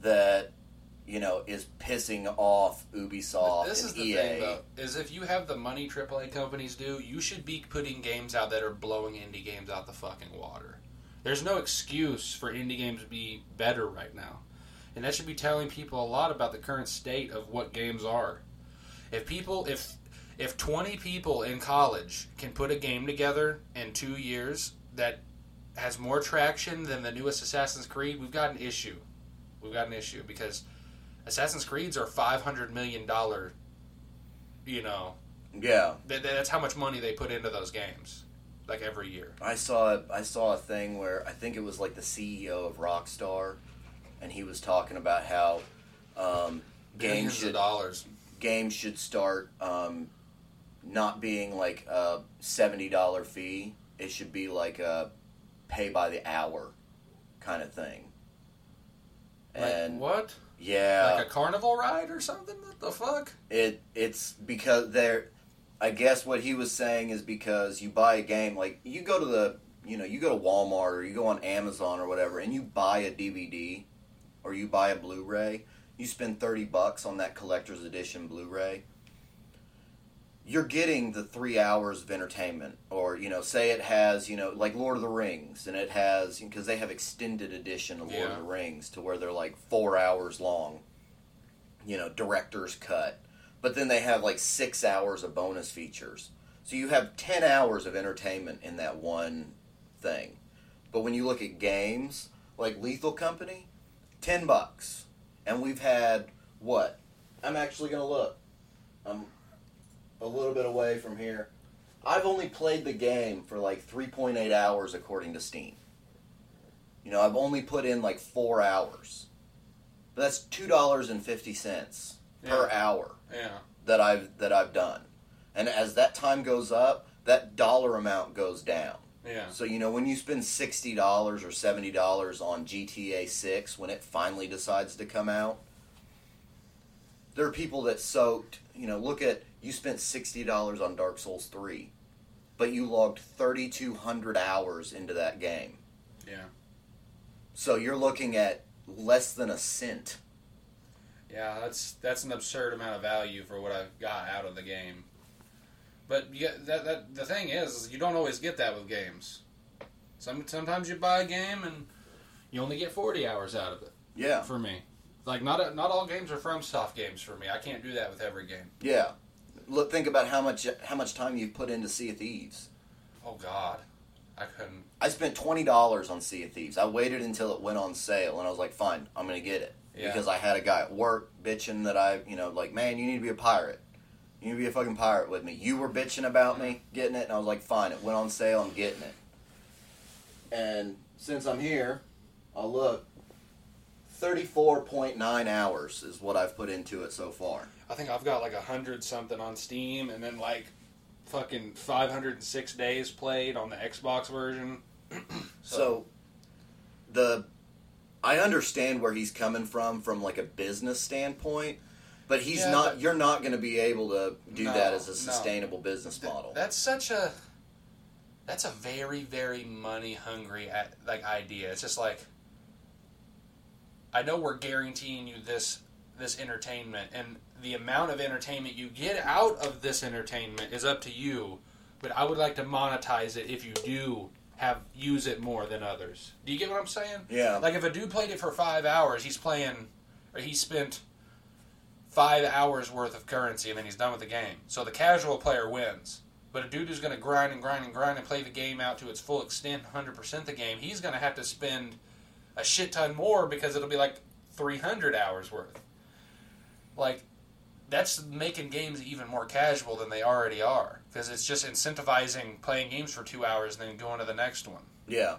Speaker 4: that you know is pissing off Ubisoft
Speaker 6: This
Speaker 4: and
Speaker 6: is the
Speaker 4: EA.
Speaker 6: thing, though, is if you have the money AAA companies do, you should be putting games out that are blowing indie games out the fucking water. There's no excuse for indie games to be better right now, and that should be telling people a lot about the current state of what games are. If people, if if twenty people in college can put a game together in two years that has more traction than the newest Assassin's Creed, we've got an issue. We've got an issue because Assassin's Creeds are five hundred million dollar. You know,
Speaker 4: Yeah,
Speaker 6: that, that's how much money they put into those games, like every year.
Speaker 4: I saw I saw a thing where I think it was like the CEO of Rockstar, and he was talking about how um, games should
Speaker 6: dollars.
Speaker 4: games should start um, not being like a seventy dollar fee. It should be like a pay by the hour kind of thing.
Speaker 6: Like,
Speaker 4: And
Speaker 6: what?
Speaker 4: Yeah,
Speaker 6: Like a carnival ride or something? What the fuck?
Speaker 4: it it's because they're I guess what he was saying is because you buy a game like you go to the you know you go to Walmart or you go on Amazon or whatever and you buy a DVD or you buy a Blu-ray you spend 30 bucks on that collector's edition Blu-ray you're getting the 3 hours of entertainment or you know say it has you know like Lord of the Rings and it has because they have extended edition of Lord
Speaker 6: Yeah.
Speaker 4: of the Rings to where they're like 4 hours long you know, director's cut. But then they have like six hours of bonus features. So you have 10 hours of entertainment in that one thing. But when you look at games like Lethal Company, 10 bucks. And we've had what? I'm actually going to look. I'm a little bit away from here. I've only played the game for like 3.8 hours according to Steam. You know, I've only put in like four hours. But that's two dollars and fifty cents per hour
Speaker 6: Yeah.
Speaker 4: that I've that I've done. And as that time goes up, that dollar amount goes down.
Speaker 6: Yeah.
Speaker 4: So you know when you spend sixty dollars or seventy dollars on GTA Six when it finally decides to come out, there are people that soaked. You know, look at you spent sixty dollars on Dark Souls Three, but you logged thirty two hundred hours into that game.
Speaker 6: Yeah.
Speaker 4: So you're looking at less than a cent.
Speaker 6: Yeah, that's that's an absurd amount of value for what I got out of the game. But yeah, that, that the thing is, is you don't always get that with games. Some sometimes you buy a game and you only get forty hours out of it.
Speaker 4: Yeah,
Speaker 6: For me, like not not all games are FromSoft games for me. I can't do that with every game.
Speaker 4: yeah. Look, think about how much how much time you've put into Sea of Thieves.
Speaker 6: Oh God, I couldn't.
Speaker 4: I spent twenty dollars on Sea of Thieves. I waited until it went on sale, and I was like, "Fine, I'm gonna get it."
Speaker 6: Yeah.
Speaker 4: Because I had a guy at work bitching that I, you know, like, "Man, you need to be a pirate. You need to be a fucking pirate with me." You were bitching about me getting it, and I was like, "Fine, it went on sale. I'm getting it." And since I'm here, I'll look. Thirty-four point nine hours is what I've put into it so far.
Speaker 6: I think I've got like a hundred something on Steam, and then like fucking five hundred and six days played on the Xbox version.
Speaker 4: So the I understand where he's coming from from like a business standpoint, but he's
Speaker 6: Yeah,
Speaker 4: not
Speaker 6: but-
Speaker 4: you're not going to be able to do
Speaker 6: No,
Speaker 4: that as a
Speaker 6: no.
Speaker 4: sustainable business
Speaker 6: Th-
Speaker 4: model.
Speaker 6: That's such a that's a very very money hungry uh, like idea. It's just like I know we're guaranteeing you this this entertainment and the amount of entertainment you get out of this entertainment is up to you, but I would like to monetize it if you do have use it more than others. Do you get what I'm saying?
Speaker 4: Yeah.
Speaker 6: Like if a dude played it for 5 hours, he's playing or he spent five hours worth of currency and then he's done with the game. So the casual player wins. But a dude who's going to grind and grind and grind and play the game out to its full extent, 100% the game, he's going to have to spend a shit ton more because it'll be like 300 hours worth. Like, that's making games even more casual than they already are. Because it's just incentivizing playing games for two hours and then going to the next one.
Speaker 4: yeah.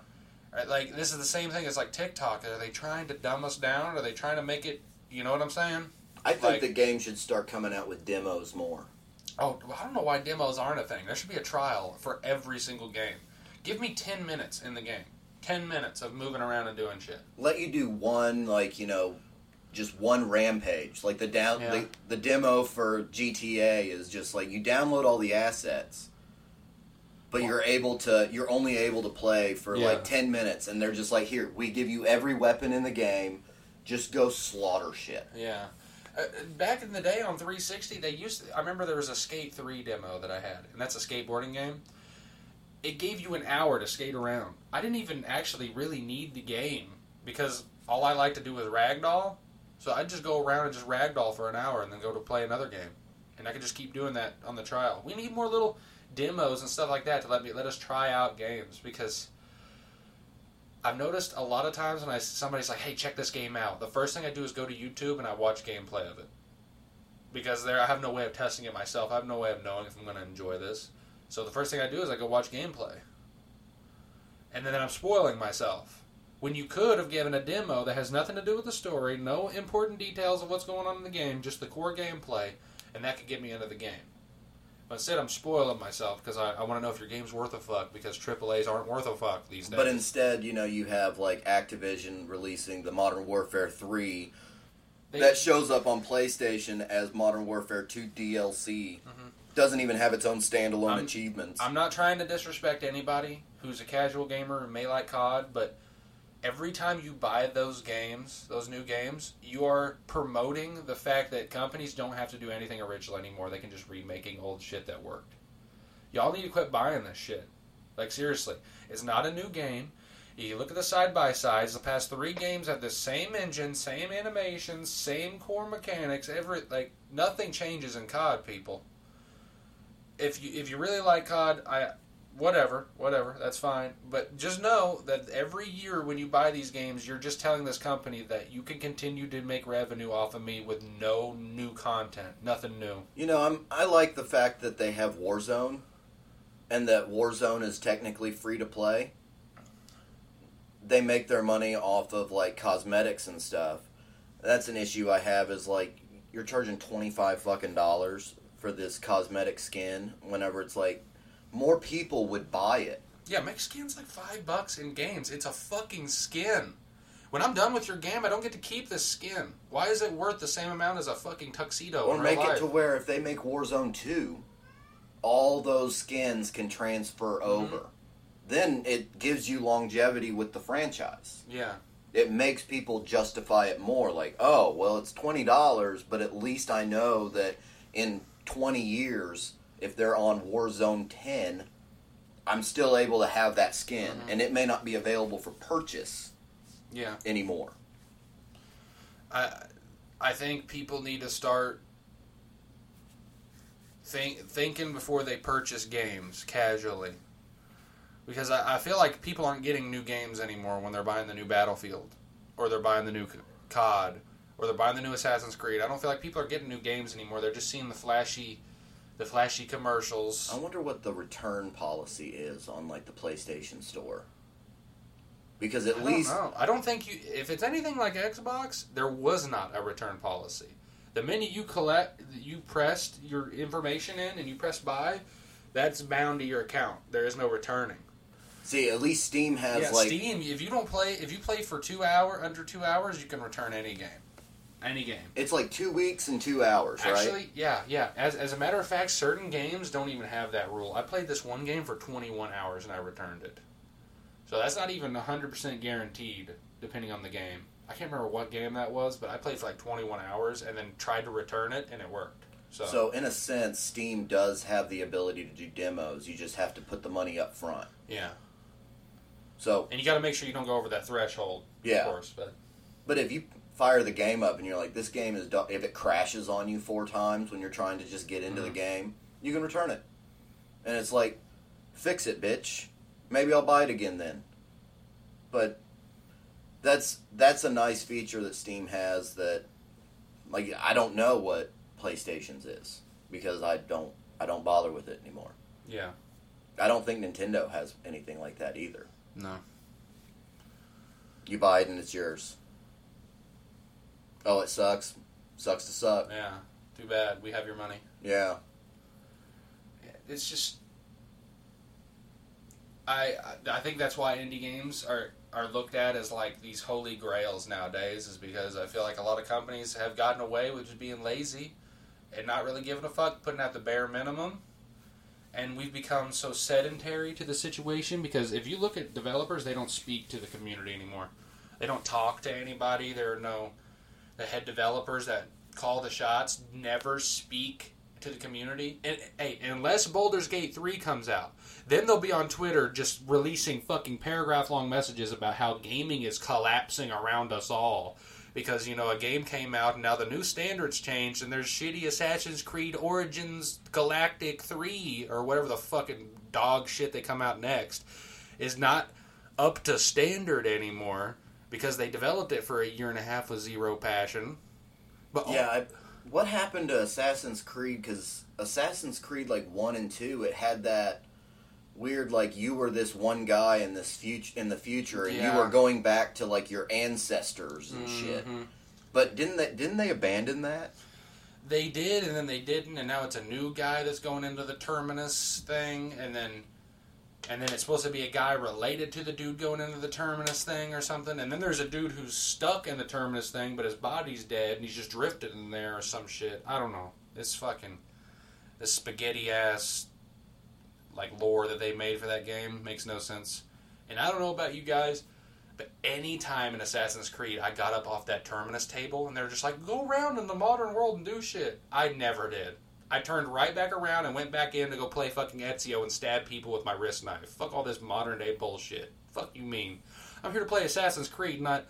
Speaker 6: Right? Like, this is the same thing as like TikTok. Are they trying to dumb us down? Are they trying to make it, you know what I'm saying?
Speaker 4: I think
Speaker 6: Like-
Speaker 4: the game should start coming out with demos more.
Speaker 6: Oh, I don't know why demos aren't a thing. There should be a trial for every single game. Give me 10 minutes in the game. 10 minutes of moving around and doing shit.
Speaker 4: Let you do one like, you know, just one rampage. Like the down
Speaker 6: Yeah.
Speaker 4: the, the demo for GTA is just like you download all the assets. But you're able to you're only able to play for
Speaker 6: Yeah.
Speaker 4: like 10 minutes and they're just like here, we give you every weapon in the game. Just go slaughter shit.
Speaker 6: Yeah. Uh, back in the day on 360, they used. To, I remember there was a Skate 3 demo that I had, and that's a skateboarding game. It gave you an hour to skate around. I didn't even actually really need the game because all I like to do is ragdoll. So I'd just go around and just ragdoll for an hour and then go to play another game. and I could just keep doing that on the trial. We need more little demos and stuff like that to let me let us try out games because I've noticed a lot of times when I somebody's like, "Hey, check this game out." The first thing I do is go to YouTube and I watch gameplay of it because there I have no way of testing it myself. I have no way of knowing if I'm going to enjoy this. So the first thing I do is I go watch gameplay, and then I'm spoiling myself. When you could have given a demo that has nothing to do with the story, no important details of what's going on in the game, just the core gameplay, and that could get me into the game. But instead, I'm spoiling myself because I, I want to know if your game's worth a fuck because AAA's aren't worth a fuck these days.
Speaker 4: But instead, you know, you have like Activision releasing the Modern Warfare 3
Speaker 6: They-
Speaker 4: that shows up on PlayStation as Modern Warfare 2 DLC. Mm-hmm. Doesn't even have its own standalone.
Speaker 6: I'm-
Speaker 4: achievements.
Speaker 6: I'm not trying to disrespect anybody who's a casual gamer and may like COD, but every time you buy those games, those new games, you are promoting the fact that companies don't have to do anything original anymore. They can just remaking old shit that worked. Y'all need to quit buying this shit. Like seriously, it's not a new game. You look at the side by sides. The past three games have the same engine, same animations, same core mechanics. Every like nothing changes in COD, people. If you if you really like COD, I whatever, whatever, that's fine. But just know that every year when you buy these games, you're just telling this company that you can continue to make revenue off of me with no new content, nothing new.
Speaker 4: You know, I'm I like the fact that they have Warzone and that Warzone is technically free to play. They make their money off of like cosmetics and stuff. That's an issue I have is like you're charging 25 fucking dollars for this cosmetic skin whenever it's like more people would buy it.
Speaker 6: Yeah, make skins like five bucks in games. It's a fucking skin. When I'm done with your game, I don't get to keep this skin. Why is it worth the same amount as a fucking tuxedo?
Speaker 4: Or make it to where if they make Warzone 2, all those skins can transfer
Speaker 6: Mm-hmm.
Speaker 4: over. Then it gives you longevity with the franchise.
Speaker 6: Yeah,
Speaker 4: It makes people justify it more. Like, oh, well, it's $20, but at least I know that in 20 years, if they're on Warzone 10, I'm still able to have that skin.
Speaker 6: Mm-hmm.
Speaker 4: And it may not be available for purchase
Speaker 6: yeah.
Speaker 4: anymore.
Speaker 6: I I think people need to start think thinking before they purchase games casually. Because I, I feel like people aren't getting new games anymore when they're buying the new Battlefield, or they're buying the new COD, or they're buying the new Assassin's Creed. I don't feel like people are getting new games anymore. They're just seeing the flashy, the flashy commercials.
Speaker 4: I wonder what the return policy is on like the PlayStation Store. Because at
Speaker 6: I
Speaker 4: least
Speaker 6: know. I don't think you. If it's anything like Xbox, there was not a return policy. The minute you collect, you pressed your information in and you press buy, that's bound to your account. There is no returning.
Speaker 4: see, at least Steam has
Speaker 6: yeah,
Speaker 4: like
Speaker 6: Steam. If you don't play, if you play for two hour under two hours, you can return any game. Any game.
Speaker 4: it's like two weeks and two hours, right?
Speaker 6: Actually, yeah, yeah. As, as a matter of fact, certain games don't even have that rule. I played this one game for 21 hours and I returned it. So that's not even 100% guaranteed, depending on the game. I can't remember what game that was, but I played for like 21 hours and then tried to return it and it worked. So,
Speaker 4: So in a sense, Steam does have the ability to do demos. You just have to put the money up front.
Speaker 6: yeah.
Speaker 4: So,
Speaker 6: And you got to make sure you don't go over that threshold,
Speaker 4: Yeah.
Speaker 6: of course. But
Speaker 4: but if you fire the game up and you're like, this game is if it crashes on you four times when you're trying to just get into the
Speaker 6: Mhm.
Speaker 4: game, you can return it. And it's like, fix it, bitch. Maybe I'll buy it again then. But that's that's a nice feature that Steam has that like I don't know what PlayStation's is because I don't I don't bother with it anymore.
Speaker 6: yeah.
Speaker 4: I don't think Nintendo has anything like that either.
Speaker 6: No.
Speaker 4: You buy it and it's yours. Oh, it sucks. Sucks to suck.
Speaker 6: Yeah. Too bad. We have your money.
Speaker 4: Yeah.
Speaker 6: it's just I I think that's why indie games are are looked at as like these holy grails nowadays is because I feel like a lot of companies have gotten away with just being lazy and not really giving a fuck, putting out the bare minimum. And we've become so sedentary to the situation because if you look at developers, they don't speak to the community anymore. They don't talk to anybody. There are no the head developers that call the shots never speak to the community. And hey, unless Baldur's Gate 3 comes out, then they'll be on Twitter just releasing fucking paragraph long messages about how gaming is collapsing around us all. because you know a game came out and now the new standards changed and there's shitty Assassin's Creed Origins Galactic 3 or whatever the fucking dog shit they come out next is not up to standard anymore because they developed it for a year and a half with zero passion. But
Speaker 4: Yeah, I, what happened to Assassin's Creed? Because Assassin's Creed like one and two, it had that weird like you were this one guy in this future in the future, and you were going back to like your ancestors and shit.
Speaker 6: Mhm.
Speaker 4: But didn't they didn't they abandon that?
Speaker 6: They did, and then they didn't, and now it's a new guy that's going into the terminus thing, and then, and then it's supposed to be a guy related to the dude going into the terminus thing or something, and then there's a dude who's stuck in the terminus thing, but his body's dead, and he's just drifted in there or some shit. I don't know. It's fucking this spaghetti ass like lore that they made for that game makes no sense. And I don't know about you guys, but any time in Assassin's Creed I got up off that terminus table and they're just like, go around in the modern world and do shit. I never did. I turned right back around and went back in to go play fucking Ezio and stab people with my wrist knife. Fuck all this modern day bullshit. Fuck you mean. I'm here to play Assassin's Creed, not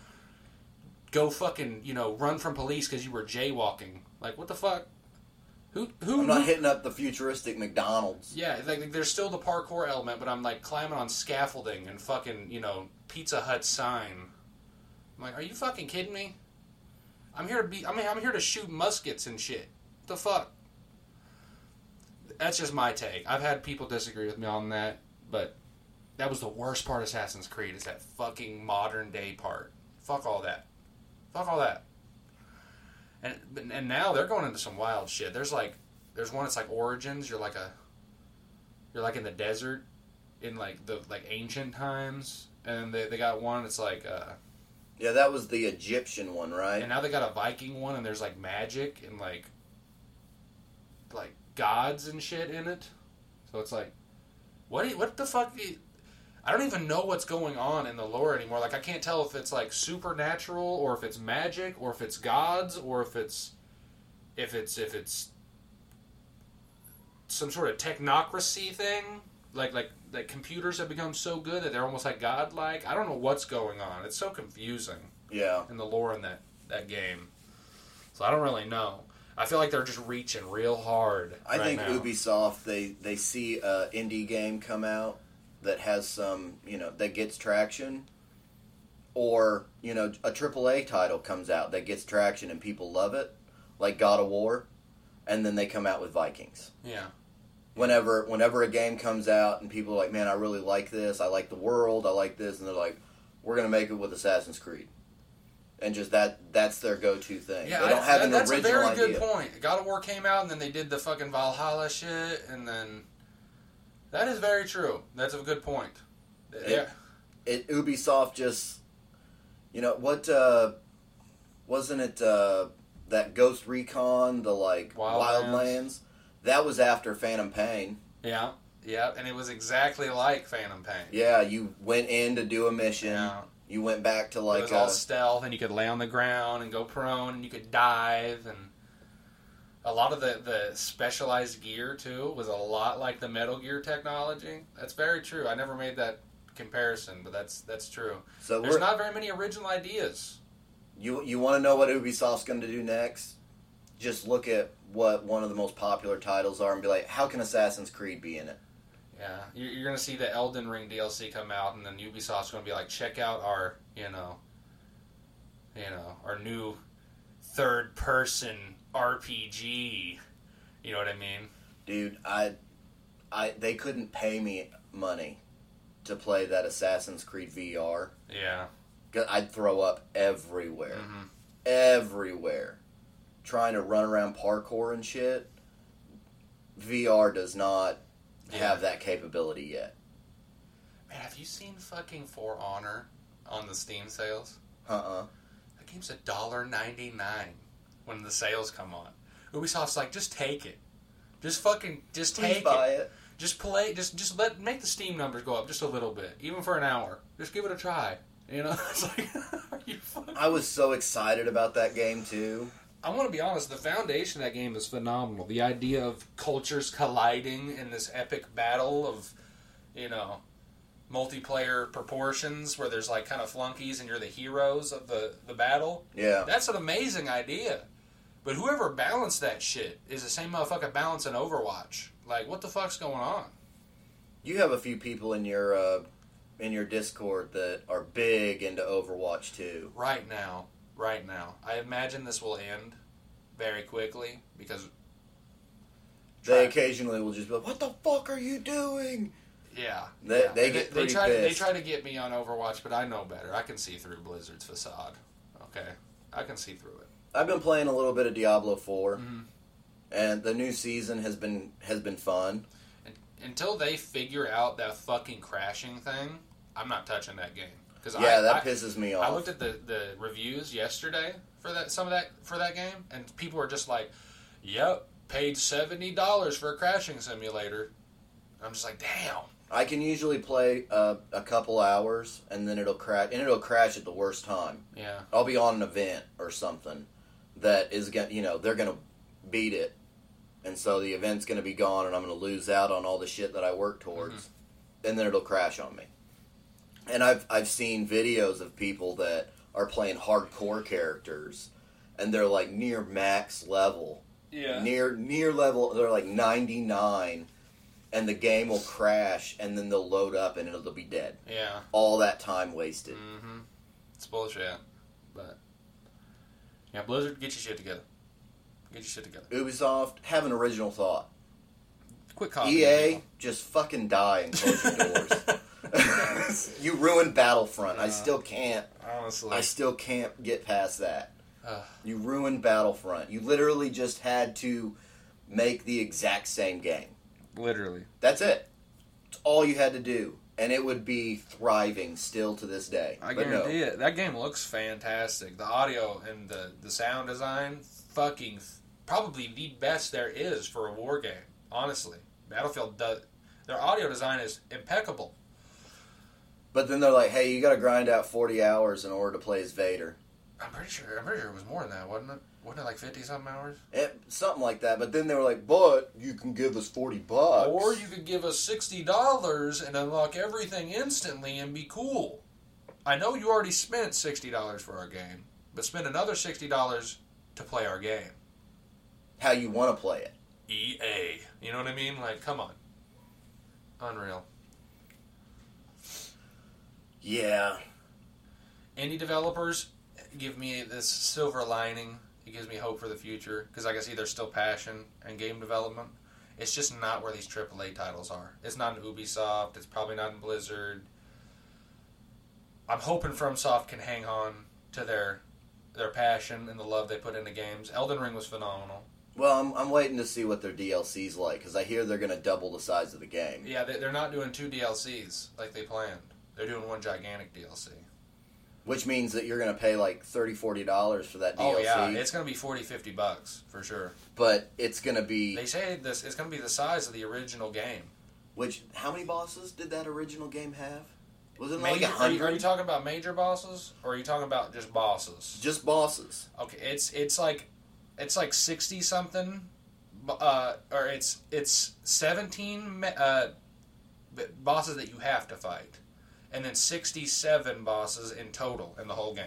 Speaker 6: go fucking, you know, run from police because you were jaywalking. Like, what the fuck? Who, who,
Speaker 4: I'm not
Speaker 6: who-
Speaker 4: hitting up the futuristic McDonald's.
Speaker 6: yeah, like, like, there's still the parkour element, but I'm like climbing on scaffolding and fucking, you know, Pizza Hut sign. I'm like, are you fucking kidding me? I'm here to be. I mean, I'm here to shoot muskets and shit. What the fuck? That's just my take. I've had people disagree with me on that, but that was the worst part of Assassin's Creed. Is that fucking modern day part? Fuck all that. Fuck all that. And and now they're going into some wild shit. There's like there's one that's like Origins. You're like a you're like in the desert in like the like ancient times, and they, they got one. It's like uh,
Speaker 4: Yeah, that was the Egyptian one, right?
Speaker 6: and now they got a Viking one, and there's like magic and like like gods and shit in it. So it's like, what? you- What the fuck? you- I don't even know what's going on in the lore anymore. Like I can't tell if it's like supernatural or if it's magic or if it's gods or if it's if it's if it's some sort of technocracy thing. Like like like computers have become so good that they're almost like godlike. I don't know what's going on. It's so confusing
Speaker 4: yeah.
Speaker 6: in the lore in that that game. So I don't really know. I feel like they're just reaching real hard.
Speaker 4: I
Speaker 6: right
Speaker 4: think
Speaker 6: now.
Speaker 4: Ubisoft they they see a indie game come out that has some you know that gets traction, or you know a AAA title comes out that gets traction and people love it, like God of War, and then they come out with Vikings.
Speaker 6: Yeah,
Speaker 4: Whenever whenever a game comes out and people are like, man, I really like this, I like the world, I like this, and they're like, we're gonna make it with Assassin's Creed, and just that that's their go to thing.
Speaker 6: yeah.
Speaker 4: they don't
Speaker 6: I-
Speaker 4: have
Speaker 6: that-
Speaker 4: an
Speaker 6: that's a very
Speaker 4: idea.
Speaker 6: good point. God of War came out, and then they did the fucking Valhalla shit, and then that is very true. That's a good point. Yeah,
Speaker 4: it Ubisoft just you know what uh wasn't it uh that Ghost Recon the like
Speaker 6: Wildlands?
Speaker 4: Wildlands that was after Phantom Pain
Speaker 6: yeah, yeah. And it was exactly like Phantom Pain.
Speaker 4: yeah you went in to do a mission
Speaker 6: Yeah.
Speaker 4: You went back to
Speaker 6: it
Speaker 4: like
Speaker 6: was
Speaker 4: uh,
Speaker 6: all stealth, and you could lay on the ground and go prone, and you could dive, and a lot of the, the specialized gear too was a lot like the Metal Gear technology. That's very true. I never made that comparison, but that's that's true.
Speaker 4: so
Speaker 6: There's not very many original ideas.
Speaker 4: you you want to know what Ubisoft's going to do next just look at what one of the most popular titles are and be like how can Assassin's Creed be in it
Speaker 6: Yeah, you're, you're gonna see the Elden Ring DLC come out, and then Ubisoft's gonna be like, check out our, you know, you know, our new third person RPG. You know what I mean?
Speaker 4: dude I I they couldn't pay me money to play that Assassin's Creed VR
Speaker 6: Yeah,
Speaker 4: I'd throw up everywhere.
Speaker 6: Mhm.
Speaker 4: Everywhere. Trying to run around parkour and shit. VR does not have that capability yet.
Speaker 6: Man, have you seen fucking For Honor on the Steam sales?
Speaker 4: Uh uh
Speaker 6: That game's a dollar ninety nine when the sales come on. Ubisoft's like, just take it. Just fucking, just
Speaker 4: Please
Speaker 6: take
Speaker 4: buy
Speaker 6: it.
Speaker 4: it.
Speaker 6: Just play. Just, just let make the Steam numbers go up just a little bit, even for an hour. Just give it a try. You know, it's like, are you fucking?
Speaker 4: I was so excited about that game too.
Speaker 6: I want to be honest. The foundation of that game is phenomenal. The idea of cultures colliding in this epic battle of, you know, multiplayer proportions where there's like kind of flunkies and you're the heroes of the the battle.
Speaker 4: Yeah.
Speaker 6: That's an amazing idea. But whoever balanced that shit is the same motherfucker balancing Overwatch. Like, what the fuck's going on?
Speaker 4: You have a few people in your uh, in your Discord that are big into Overwatch too.
Speaker 6: Right now, right now, I imagine this will end very quickly because
Speaker 4: They occasionally will just be like, "What the fuck are you doing?"
Speaker 6: yeah,
Speaker 4: They-
Speaker 6: yeah.
Speaker 4: they get
Speaker 6: they,
Speaker 4: pretty
Speaker 6: try to, they try to get me on Overwatch, but I know better. I can see through Blizzard's facade. Okay, I can see through it.
Speaker 4: I've been playing a little bit of Diablo 4
Speaker 6: Mm-hmm.
Speaker 4: and the new season has been has been fun.
Speaker 6: And, until they figure out that fucking crashing thing, I'm not touching that game. Because
Speaker 4: Yeah,
Speaker 6: I,
Speaker 4: that
Speaker 6: I,
Speaker 4: pisses me off.
Speaker 6: I looked at the, the reviews yesterday for that some of that for that game, and people were just like, "Yep, paid seventy dollars for a crashing simulator." I'm just like, "Damn."
Speaker 4: I can usually play uh, a couple hours and then it'll crash, and it'll crash at the worst time.
Speaker 6: Yeah,
Speaker 4: I'll be on an event or something that is going you know, they're going to beat it. And so the event's going to be gone and I'm going to lose out on all the shit that I work towards. And then it'll crash on me. And I've I've seen videos of people that are playing hardcore characters and they're like near max level.
Speaker 6: yeah.
Speaker 4: Near near level they're like 99 and the game will crash and then they'll load up and it'll be dead.
Speaker 6: Yeah,
Speaker 4: All that time wasted.
Speaker 6: mm-hmm. It's bullshit, but yeah, Blizzard, get your shit together. Get your shit together.
Speaker 4: Ubisoft, have an original thought.
Speaker 6: Quit copying.
Speaker 4: EA, just fucking die and close your doors. you ruined Battlefront. I still can't.
Speaker 6: honestly,
Speaker 4: I still can't get past that.
Speaker 6: Ugh.
Speaker 4: You ruined Battlefront. You literally just had to make the exact same game.
Speaker 6: literally.
Speaker 4: That's it. It's all you had to do, and it would be thriving still to this day.
Speaker 6: I
Speaker 4: but
Speaker 6: guarantee
Speaker 4: no.
Speaker 6: it. That game looks fantastic. The audio and the, the sound design, fucking probably the best there is for a war game. Honestly, Battlefield does. Their audio design is impeccable.
Speaker 4: But then they're like, "Hey, you got to grind out forty hours in order to play as Vader."
Speaker 6: I'm pretty sure. I'm pretty sure it was more than that, wasn't it? Wasn't it like fifty something hours?
Speaker 4: Eh, something like that. But then they were like, "But you can give us forty bucks."
Speaker 6: Or you could give us sixty dollars and unlock everything instantly and be cool. I know you already spent sixty dollars for our game, but spend another sixty dollars to play our game.
Speaker 4: how you want to play it.
Speaker 6: EA. You know what I mean? Like, come on. Unreal.
Speaker 4: Yeah,
Speaker 6: Indie developers give me this silver lining. It gives me hope for the future because I can see there's still passion in game development. It's just not where these AAA titles are. It's not in Ubisoft. It's probably not in Blizzard. I'm hoping FromSoft can hang on to their their passion and the love they put into games. Elden Ring was phenomenal.
Speaker 4: Well, I'm, I'm waiting to see what their DLC's like because I hear they're going to double the size of the game.
Speaker 6: Yeah, they, they're not doing two DLCs like they planned. They're doing one gigantic DLC.
Speaker 4: Which means that you're going to pay like $30, $40 for that DLC.
Speaker 6: Oh yeah, it's gonna be 40, 50 bucks for sure.
Speaker 4: but it's going to be.
Speaker 6: They say this it's gonna be the size of the original game.
Speaker 4: Which, how many bosses did that original game have? Was it
Speaker 6: Major,
Speaker 4: like a
Speaker 6: are, you, are you talking about major bosses or are you talking about just bosses?
Speaker 4: Just bosses.
Speaker 6: Okay, it's it's like it's like sixty something, uh, or it's it's seventeen uh, bosses that you have to fight, and then sixty seven bosses in total in the whole game,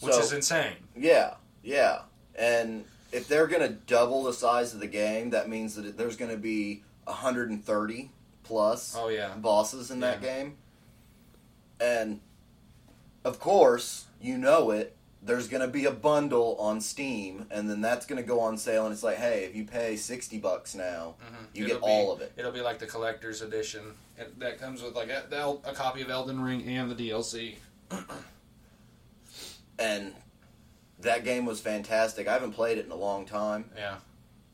Speaker 6: which
Speaker 4: So-
Speaker 6: is insane.
Speaker 4: Yeah, yeah. And if they're going to double the size of the game, that means that there's going to be 130 plus
Speaker 6: Oh yeah,
Speaker 4: bosses in that game. And of course, you know it. There's going to be a bundle on Steam, and then that's going to go on sale. And it's like, hey, if you pay sixty bucks now, mm-hmm. you
Speaker 6: It'll
Speaker 4: get
Speaker 6: be-
Speaker 4: all of it.
Speaker 6: It'll be like the collector's edition it, that comes with like a, a copy of Elden Ring and the DLC.
Speaker 4: And that game was fantastic. I haven't played it in a long time.
Speaker 6: Yeah.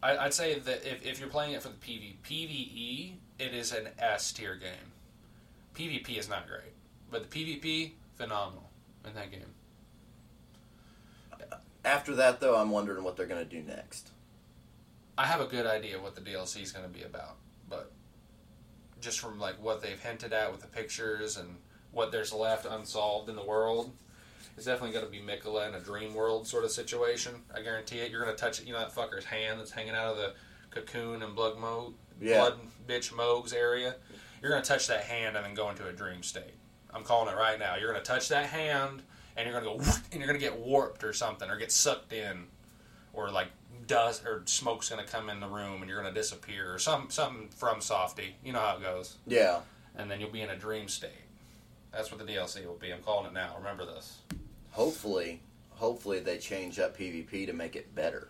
Speaker 6: I, I'd say that if, if you're playing it for the PV, PVE, it is an S tier game. PvP is not great, but the PvP, phenomenal in that game.
Speaker 4: After that, though, I'm wondering what they're going to do next.
Speaker 6: I have a good idea what the DLC is going to be about, just from like what they've hinted at with the pictures and what there's left unsolved in the world, it's definitely going to be Miquella in a dream world sort of situation. I guarantee it. You're going to touch, you know, that fucker's hand that's hanging out of the cocoon and blood mo,
Speaker 4: Yeah.
Speaker 6: blood bitch Mohg's area. you're gonna touch that hand and then go into a dream state. I'm calling it right now. You're gonna touch that hand and you're gonna go and you're gonna get warped or something or get sucked in, or like dust or smoke's gonna come in the room and you're gonna disappear or some something from Softy. You know how it goes.
Speaker 4: Yeah.
Speaker 6: And then you'll be in a dream state. That's what the DLC will be. I'm calling it now. Remember this.
Speaker 4: Hopefully, hopefully they change up PvP to make it better.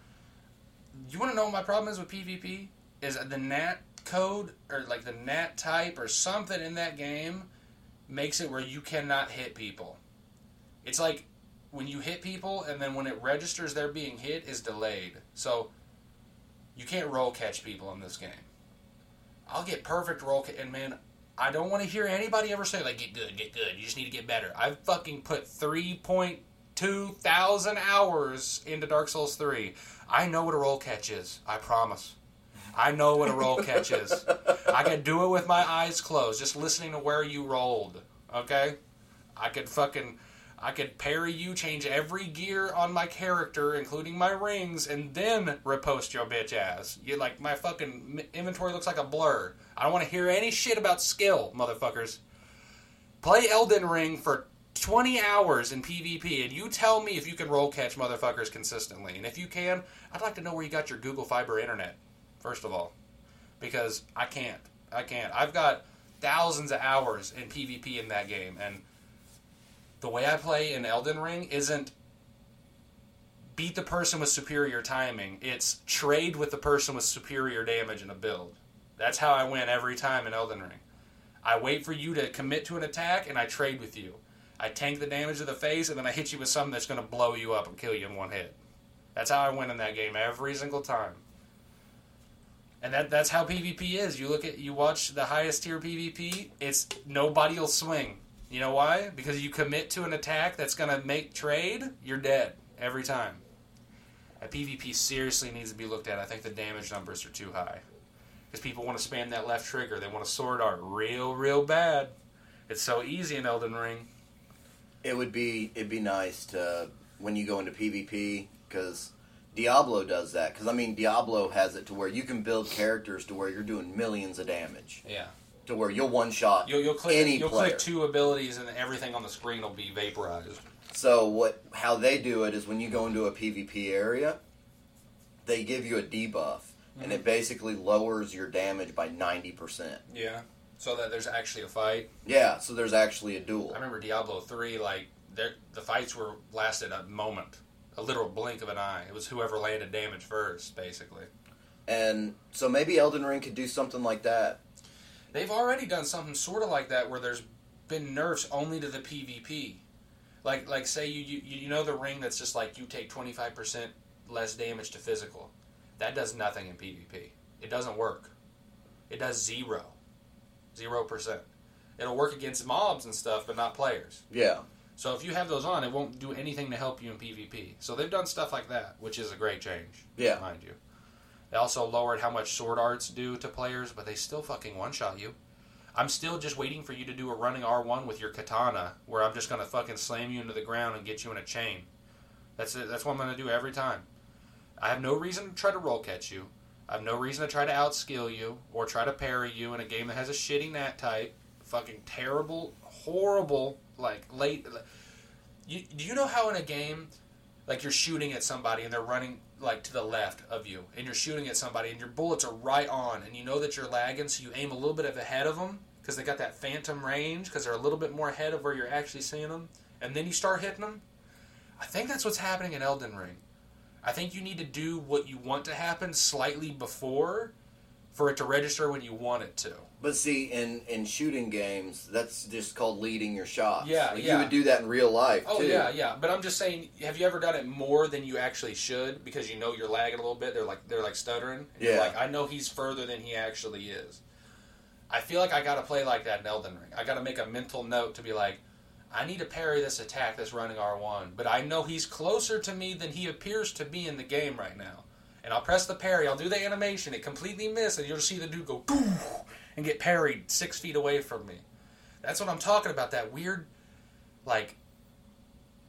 Speaker 6: You want to know what my problem is with PvP? Is the NAT code or like the NAT type or something in that game makes it where you cannot hit people. It's like when you hit people and then when it registers they're being hit is delayed. So you can't roll catch people in this game. I'll get perfect roll ca- and man, I don't want to hear anybody ever say like get good, get good. You just need to get better. I've fucking put 3.2 thousand hours into Dark Souls 3. I know what a roll catch is. I promise. I know what a roll catch is. I could do it with my eyes closed, just listening to where you rolled. Okay? I could fucking I could parry you, change every gear on my character, including my rings, and then riposte your bitch ass. You like my fucking inventory looks like a blur. I don't want to hear any shit about skill, motherfuckers. Play Elden Ring for 20 hours in PvP, and you tell me if you can roll catch motherfuckers consistently. And if you can, I'd like to know where you got your Google Fiber internet, first of all. Because I can't. I can't. I've got thousands of hours in PvP in that game, and the way I play in Elden Ring isn't beat the person with superior timing. It's trade with the person with superior damage in a build. That's how I win every time in Elden Ring. I wait for you to commit to an attack and I trade with you. I tank the damage of the face and then I hit you with something that's going to blow you up and kill you in one hit. That's how I win in that game every single time. And that that's how PvP is. You look at you watch the highest tier PvP, it's nobody will swing. You know why? Because you commit to an attack that's going to make trade, you're dead every time. A PvP seriously needs to be looked at. I think the damage numbers are too high. Because people want to spam that left trigger. They want to sword art real, real bad. It's so easy in Elden Ring.
Speaker 4: It would be it'd be nice to when you go into PvP because Diablo does that. Because I mean, Diablo has it to where you can build characters to where you're doing millions of damage,
Speaker 6: Yeah.
Speaker 4: To where you'll one shot
Speaker 6: You'll, you'll click
Speaker 4: any
Speaker 6: you'll
Speaker 4: player.
Speaker 6: click two abilities and everything on the screen will be vaporized.
Speaker 4: So what? How they do it is when you go into a PvP area, they give you a debuff, and
Speaker 6: Mm-hmm.
Speaker 4: it basically lowers your damage by ninety percent.
Speaker 6: Yeah. So that there's actually a fight.
Speaker 4: Yeah, so there's actually a duel.
Speaker 6: I remember Diablo three, like the fights were lasted a moment, a literal blink of an eye. It was whoever landed damage first, basically.
Speaker 4: And so maybe Elden Ring could do something like that.
Speaker 6: They've already done something sort of like that, where there's been nerfs only to the PvP. Like, like say you you, you know the ring that's just like you take twenty five percent less damage to physical. That does nothing in PvP. It doesn't work. It does zero, zero percent. It'll work against mobs and stuff, but not players.
Speaker 4: Yeah.
Speaker 6: So if you have those on, it won't do anything to help you in PvP. So they've done stuff like that, which is a great change.
Speaker 4: Yeah.
Speaker 6: Mind you. They also lowered how much sword arts do to players, but they still fucking one shot you. I'm still just waiting for you to do a running R1 with your katana, where I'm just gonna fucking slam you into the ground and get you in a chain. That's it. That's what I'm gonna do every time. I have no reason to try to roll catch you. I have no reason to try to outskill you or try to parry you in a game that has a shitty nat type. Fucking terrible, horrible, like late. You, do you know how in a game, like you're shooting at somebody and they're running like to the left of you, and you're shooting at somebody and your bullets are right on, and you know that you're lagging, so you aim a little bit ahead of them because they got that phantom range because they're a little bit more ahead of where you're actually seeing them, and then you start hitting them. I think that's what's happening in Elden Ring. I think you need to do what you want to happen slightly before for it to register when you want it to.
Speaker 4: But see, in in shooting games, that's just called leading your shots.
Speaker 6: Yeah,
Speaker 4: Like,
Speaker 6: yeah.
Speaker 4: You would do that in real life
Speaker 6: Oh
Speaker 4: too.
Speaker 6: yeah, yeah. But I'm just saying, have you ever done it more than you actually should because you know you're lagging a little bit? They're like they're like stuttering.
Speaker 4: Yeah.
Speaker 6: like I know he's further than he actually is. I feel like I got to play like that in Elden Ring. I got to make a mental note to be like, I need to parry this attack that's running R1, but I know he's closer to me than he appears to be in the game right now. And I'll press the parry. I'll do the animation. It completely missed, and you'll see the dude go and get parried six feet away from me. That's what I'm talking about. That weird, like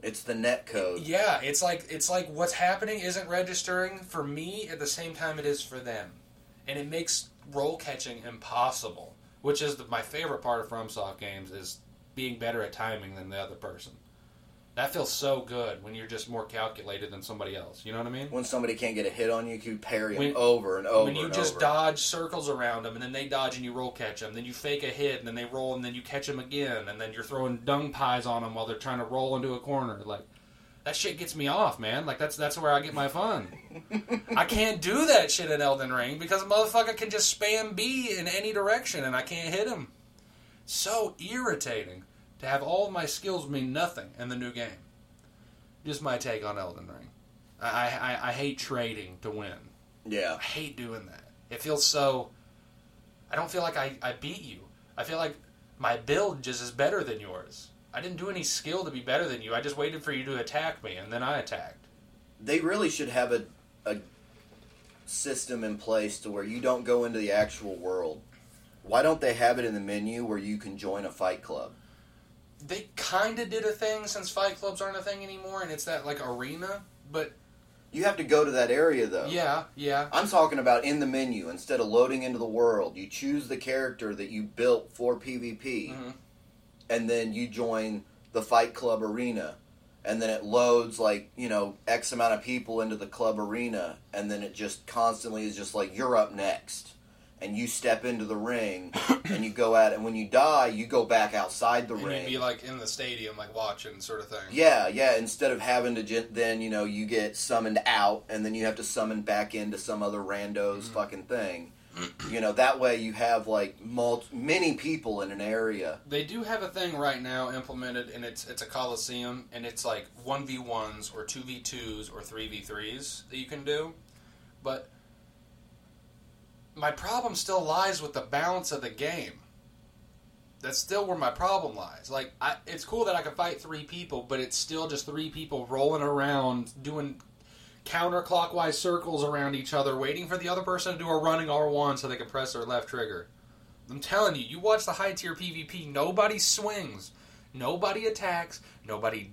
Speaker 4: It's the net code.
Speaker 6: yeah, it's like it's like what's happening isn't registering for me at the same time it is for them, and it makes roll catching impossible which is the, my favorite part of FromSoft games is being better at timing than the other person. That feels so good when you're just more calculated than somebody else. You know what I mean?
Speaker 4: When somebody can't get a hit on you, you can parry them
Speaker 6: When-
Speaker 4: over and over
Speaker 6: when you
Speaker 4: and
Speaker 6: just
Speaker 4: over.
Speaker 6: dodge circles around them, and then they dodge and you roll catch them, then you fake a hit, and then they roll, and then you catch them again, and then you're throwing dung pies on them while they're trying to roll into a corner. Like that shit gets me off, man. Like that's that's where I get my fun. I can't do that shit in Elden Ring because a motherfucker can just spam B in any direction, and I can't hit him. So irritating to have all of my skills mean nothing in the new game. Just my take on Elden Ring. I, I, I hate trading to win.
Speaker 4: Yeah.
Speaker 6: I hate doing that. It feels so. I don't feel like I, I beat you. I feel like my build just is better than yours. I didn't do any skill to be better than you. I just waited for you to attack me, and then I attacked.
Speaker 4: They really should have a, a system in place to where you don't go into the actual world. Why don't they have it in the menu where you can join a fight club?
Speaker 6: They kind of did a thing since fight clubs aren't a thing anymore, and it's that like arena. But
Speaker 4: You have to go to that area though.
Speaker 6: yeah, yeah,
Speaker 4: I'm talking about in the menu instead of loading into the world. You choose the character that you built for PvP,
Speaker 6: Mhm.
Speaker 4: and then you join the Fight Club arena, and then it loads like you know X amount of people into the club arena, and then it just constantly is just like you're up next, and you step into the ring, and you go at it. And when you die, you go back outside the
Speaker 6: and
Speaker 4: ring.
Speaker 6: you'd be like in the stadium, like watching, sort of thing.
Speaker 4: Yeah, yeah. Instead of having to ju- then you know you get summoned out, and then you have to summon back into some other rando's
Speaker 6: Mm-hmm.
Speaker 4: fucking thing. You know that way you have like many people in an area.
Speaker 6: They do have a thing right now implemented, and it's it's a coliseum, and it's like one v ones or two v twos or three v threes that you can do. But my problem still lies with the balance of the game. That's still where my problem lies. Like, I, it's cool that I can fight three people, but it's still just three people rolling around doing counterclockwise circles around each other, waiting for the other person to do a running R1 so they can press their left trigger. I'm telling you, you watch the high tier PvP, nobody swings, nobody attacks, nobody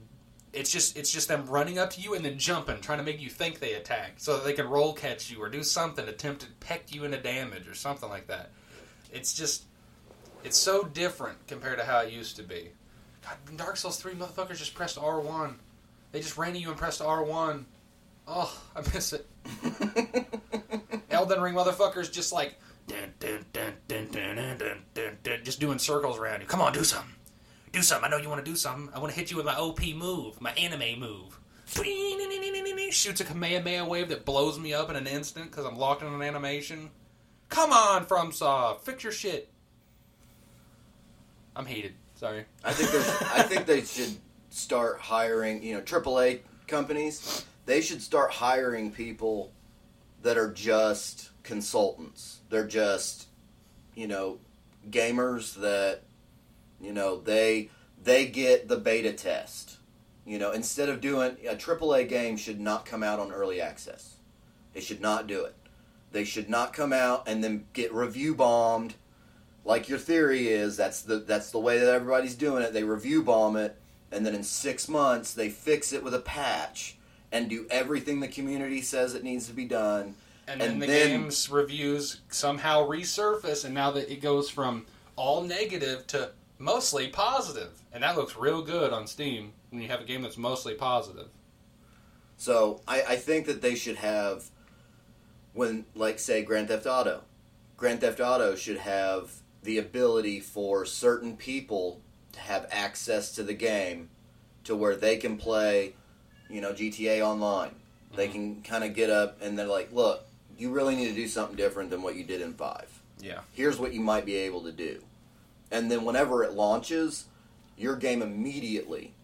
Speaker 6: it's just it's just them running up to you and then jumping, trying to make you think they attack, so that they can roll catch you or do something, attempt to peck you into damage or something like that. It's just it's so different compared to how it used to be. God, Dark Souls three motherfuckers just pressed R one. They just ran you and pressed R one. Oh, I miss it. Elden Ring motherfuckers just like dun, dun, dun, just doing circles around you. Come on, do something. Do something. I know you want to do something. I want to hit you with my OP move, my anime move. Shoots a Kamehameha wave that blows me up in an instant because I'm locked in an animation. Come on, FromSoft, uh, fix your shit. I'm heated. Sorry.
Speaker 4: I think there's, I think they should start hiring you know AAA companies. They should start hiring people that are just consultants. They're just you know gamers that you know they they get the beta test. You know, instead of doing a AAA game should not come out on early access. They should not do it. They should not come out and then get review bombed. Like your theory is, that's the that's the way that everybody's doing it. They review bomb it, and then in six months they fix it with a patch and do everything the community says it needs to be done.
Speaker 6: and then the
Speaker 4: then-
Speaker 6: game's reviews somehow resurface, and now that it goes from all negative to mostly positive, and that looks real good on Steam when you have a game that's mostly positive.
Speaker 4: So I, I think that they should have, when like say Grand Theft Auto, Grand Theft Auto should have the ability for certain people to have access to the game, to where they can play, you know, GTA Online. They mm-hmm. can kind of get up and they're like, look, you really need to do something different than what you did in five.
Speaker 6: Yeah,
Speaker 4: Here's what you might be able to do, and then whenever it launches, your game immediately.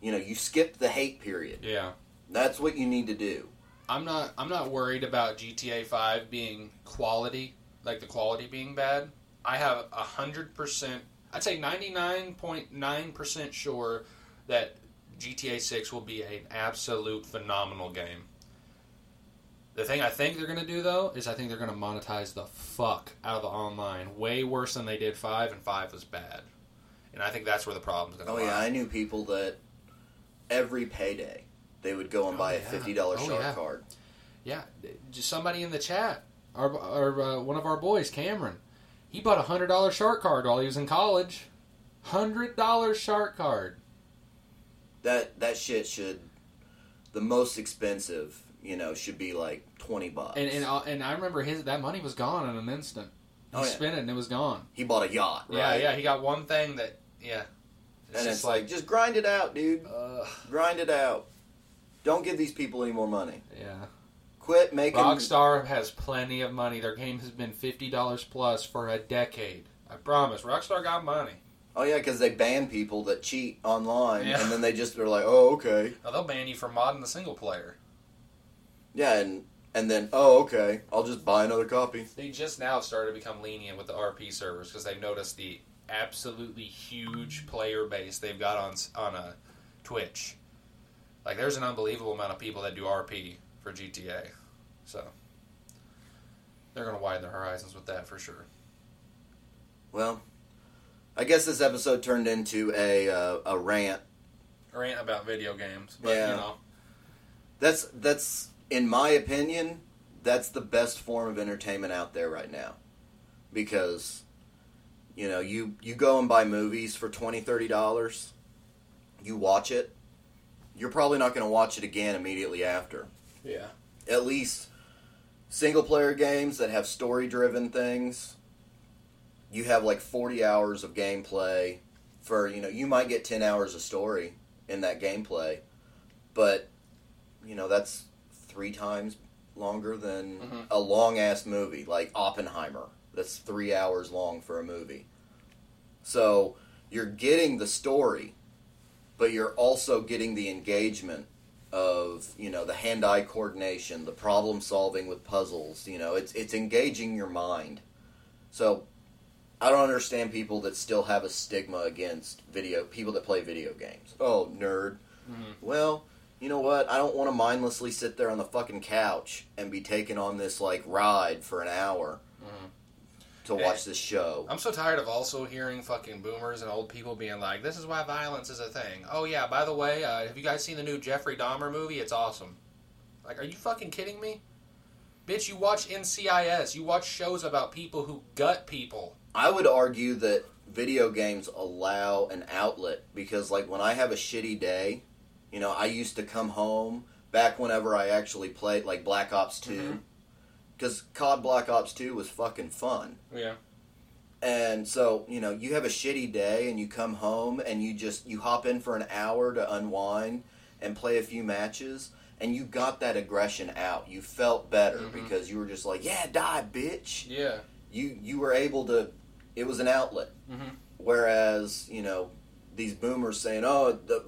Speaker 4: You know, you skip the hate period.
Speaker 6: yeah.
Speaker 4: That's what you need to do.
Speaker 6: I'm not. I'm not worried about GTA Five being quality, like the quality being bad. I have a hundred percent. I'd say ninety nine point nine percent sure that GTA Six will be an absolute phenomenal game. The thing I think they're gonna do though is I think they're gonna monetize the fuck out of the online, way worse than they did Five, and Five was bad. And I think that's where the problem's gonna
Speaker 4: Oh
Speaker 6: lie.
Speaker 4: yeah, I knew people that every payday they would go and
Speaker 6: Oh,
Speaker 4: buy a fifty dollar
Speaker 6: Oh,
Speaker 4: shark
Speaker 6: yeah.
Speaker 4: card.
Speaker 6: Yeah, just somebody in the chat, our, our uh, one of our boys, Cameron. He bought a hundred dollar shark card while he was in college. Hundred dollar shark card.
Speaker 4: That that shit should the most expensive, you know, should be like twenty bucks.
Speaker 6: And and uh, and I remember his that money was gone in an instant. He
Speaker 4: Oh, yeah.
Speaker 6: spent it and it was gone.
Speaker 4: he bought a yacht, right?
Speaker 6: Yeah, yeah. He got one thing that yeah.
Speaker 4: and it's like, just grind it out, dude.
Speaker 6: uh,
Speaker 4: Grind it out. Don't give these people any more money.
Speaker 6: yeah.
Speaker 4: Quit making.
Speaker 6: Rockstar has plenty of money. Their game has been fifty dollars plus for a decade. I promise. Rockstar got money.
Speaker 4: Oh yeah, because they ban people that cheat online,
Speaker 6: Yeah.
Speaker 4: and then they just are like, oh okay,
Speaker 6: Now, they'll ban you for modding the single player.
Speaker 4: Yeah, and and then oh okay, I'll just buy another copy.
Speaker 6: They just now started to become lenient with the RP servers because they've noticed the absolutely huge player base they've got on on a Twitch. Like, there's an unbelievable amount of people that do RP for GTA, so they're gonna widen their horizons with that for sure.
Speaker 4: Well, I guess this episode turned into a uh, a rant.
Speaker 6: Rant about video games, but
Speaker 4: Yeah.
Speaker 6: you know,
Speaker 4: That's that's in my opinion, that's the best form of entertainment out there right now, because you know you you go and buy movies for 20 30 dollars, you watch it, you're probably not going to watch it again immediately after.
Speaker 6: yeah,
Speaker 4: at least single player games that have story driven things you have like 40 hours of gameplay for you know you might get 10 hours of story in that gameplay but you know that's three times longer than
Speaker 6: Mhm.
Speaker 4: a long ass movie like oppenheimer that's three hours long for a movie so you're getting the story but you're also getting the engagement of you know the hand-eye coordination, the problem solving with puzzles. You know, it's it's engaging your mind. So I don't understand people that still have a stigma against video people that play video games. Oh, nerd.
Speaker 6: Mhm.
Speaker 4: Well, you know what? I don't want to mindlessly sit there on the fucking couch and be taken on this like ride for an hour
Speaker 6: Mhm.
Speaker 4: to watch this show.
Speaker 6: I'm so tired of also hearing fucking boomers and old people being like, "This is why violence is a thing." Oh yeah, by the way, uh, have you guys seen the new Jeffrey Dahmer movie? It's awesome. Like, are you fucking kidding me? Bitch, you watch NCIS. You watch shows about people who gut people.
Speaker 4: I would argue that video games allow an outlet because, like, when I have a shitty day, you know, I used to come home back whenever I actually played, like, Black Ops 2.
Speaker 6: Mhm.
Speaker 4: Because COD Black Ops 2 was fucking fun.
Speaker 6: Yeah.
Speaker 4: And so, you know, you have a shitty day and you come home and you just, you hop in for an hour to unwind and play a few matches and you got that aggression out. You felt better
Speaker 6: Mhm.
Speaker 4: because you were just like, yeah, die, bitch
Speaker 6: Yeah.
Speaker 4: you you were able to it was an outlet
Speaker 6: Mhm.
Speaker 4: whereas you know these boomers saying oh the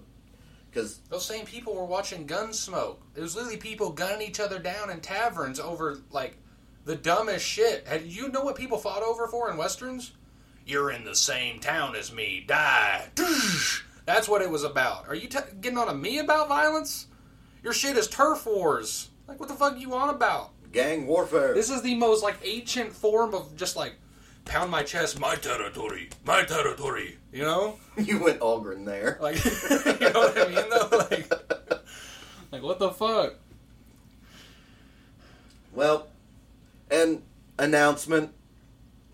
Speaker 4: because
Speaker 6: Those same people were watching Gunsmoke. It was literally people gunning each other down in taverns over like the dumbest shit. Had you know what people fought over for in westerns? You're in the same town as me. Die. That's what it was about. Are you t- getting on to me about violence? Your shit is turf wars. Like what the fuck you on about?
Speaker 4: gang warfare
Speaker 6: This is the most like ancient form of just like pound my chest, my territory, my territory. You know,
Speaker 4: you went Algren there
Speaker 6: like you know what I mean though. Like, like what the fuck?
Speaker 4: well and announcement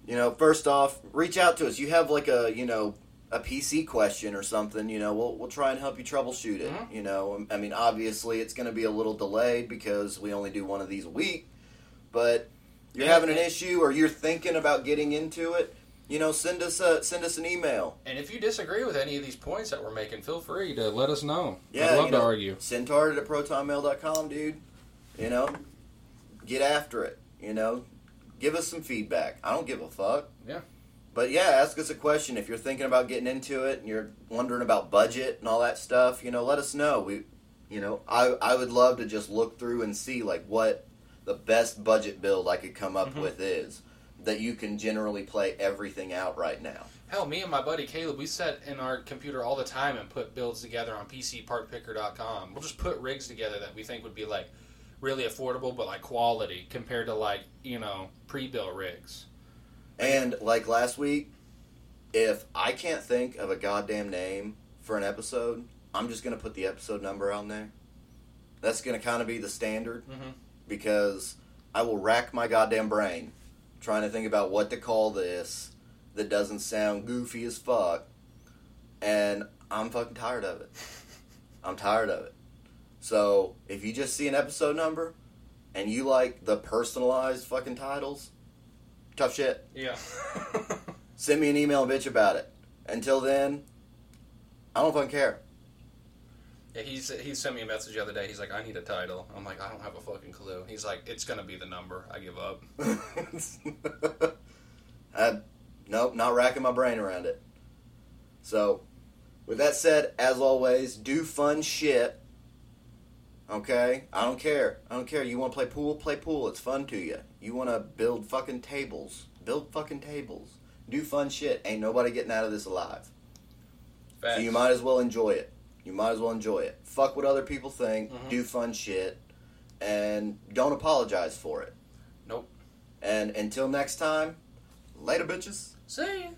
Speaker 4: you know first off reach out to us you have like a you know a PC question or something, you know, we'll we'll try and help you troubleshoot it.
Speaker 6: Mhm.
Speaker 4: You know, I mean, obviously it's going to be a little delayed because we only do one of these a week, but you're having an issue or you're thinking about getting into it, you know, send us a send us an email.
Speaker 6: And if you disagree with any of these points that we're making, feel free to let us know.
Speaker 4: Yeah,
Speaker 6: I'd love
Speaker 4: you
Speaker 6: to
Speaker 4: know,
Speaker 6: argue.
Speaker 4: Sintarded at protonmail.com, dude. You know, get after it. You know, give us some feedback. I don't give a fuck.
Speaker 6: Yeah.
Speaker 4: But yeah, ask us a question if you're thinking about getting into it and you're wondering about budget and all that stuff. You know, let us know. We, you know, I I would love to just look through and see like what the best budget build I could come up
Speaker 6: Mhm.
Speaker 4: with is that you can generally play everything out right now.
Speaker 6: Hell, me and my buddy Caleb, we sit in our computer all the time and put builds together on PCPartPicker.com. We'll just put rigs together that we think would be like really affordable, but like quality compared to like you know pre-built rigs.
Speaker 4: And like last week, if I can't think of a goddamn name for an episode, I'm just gonna put the episode number on there. That's gonna kind of be the standard
Speaker 6: Mhm.
Speaker 4: Because I will rack my goddamn brain trying to think about what to call this that doesn't sound goofy as fuck, and I'm fucking tired of it. I'm tired of it. So if you just see an episode number and you like the personalized fucking titles, tough shit.
Speaker 6: Yeah.
Speaker 4: Send me an email and bitch about it. Until then, I don't fucking care.
Speaker 6: Yeah, he's he sent me a message the other day. He's like, I need a title. I'm like, I don't have a fucking clue. He's like, it's gonna be the number. I give up.
Speaker 4: I, nope, not racking my brain around it. So, with that said, as always, do fun shit. Okay? I don't care. I don't care. You want to play pool? Play pool. It's fun to you. You want to build fucking tables? Build fucking tables. Do fun shit. Ain't nobody getting out of this alive.
Speaker 6: Facts.
Speaker 4: So you might as well enjoy it. You might as well enjoy it. Fuck what other people think.
Speaker 6: Mhm.
Speaker 4: Do fun shit. And don't apologize for it.
Speaker 6: Nope.
Speaker 4: And until next time, later, bitches.
Speaker 6: See ya.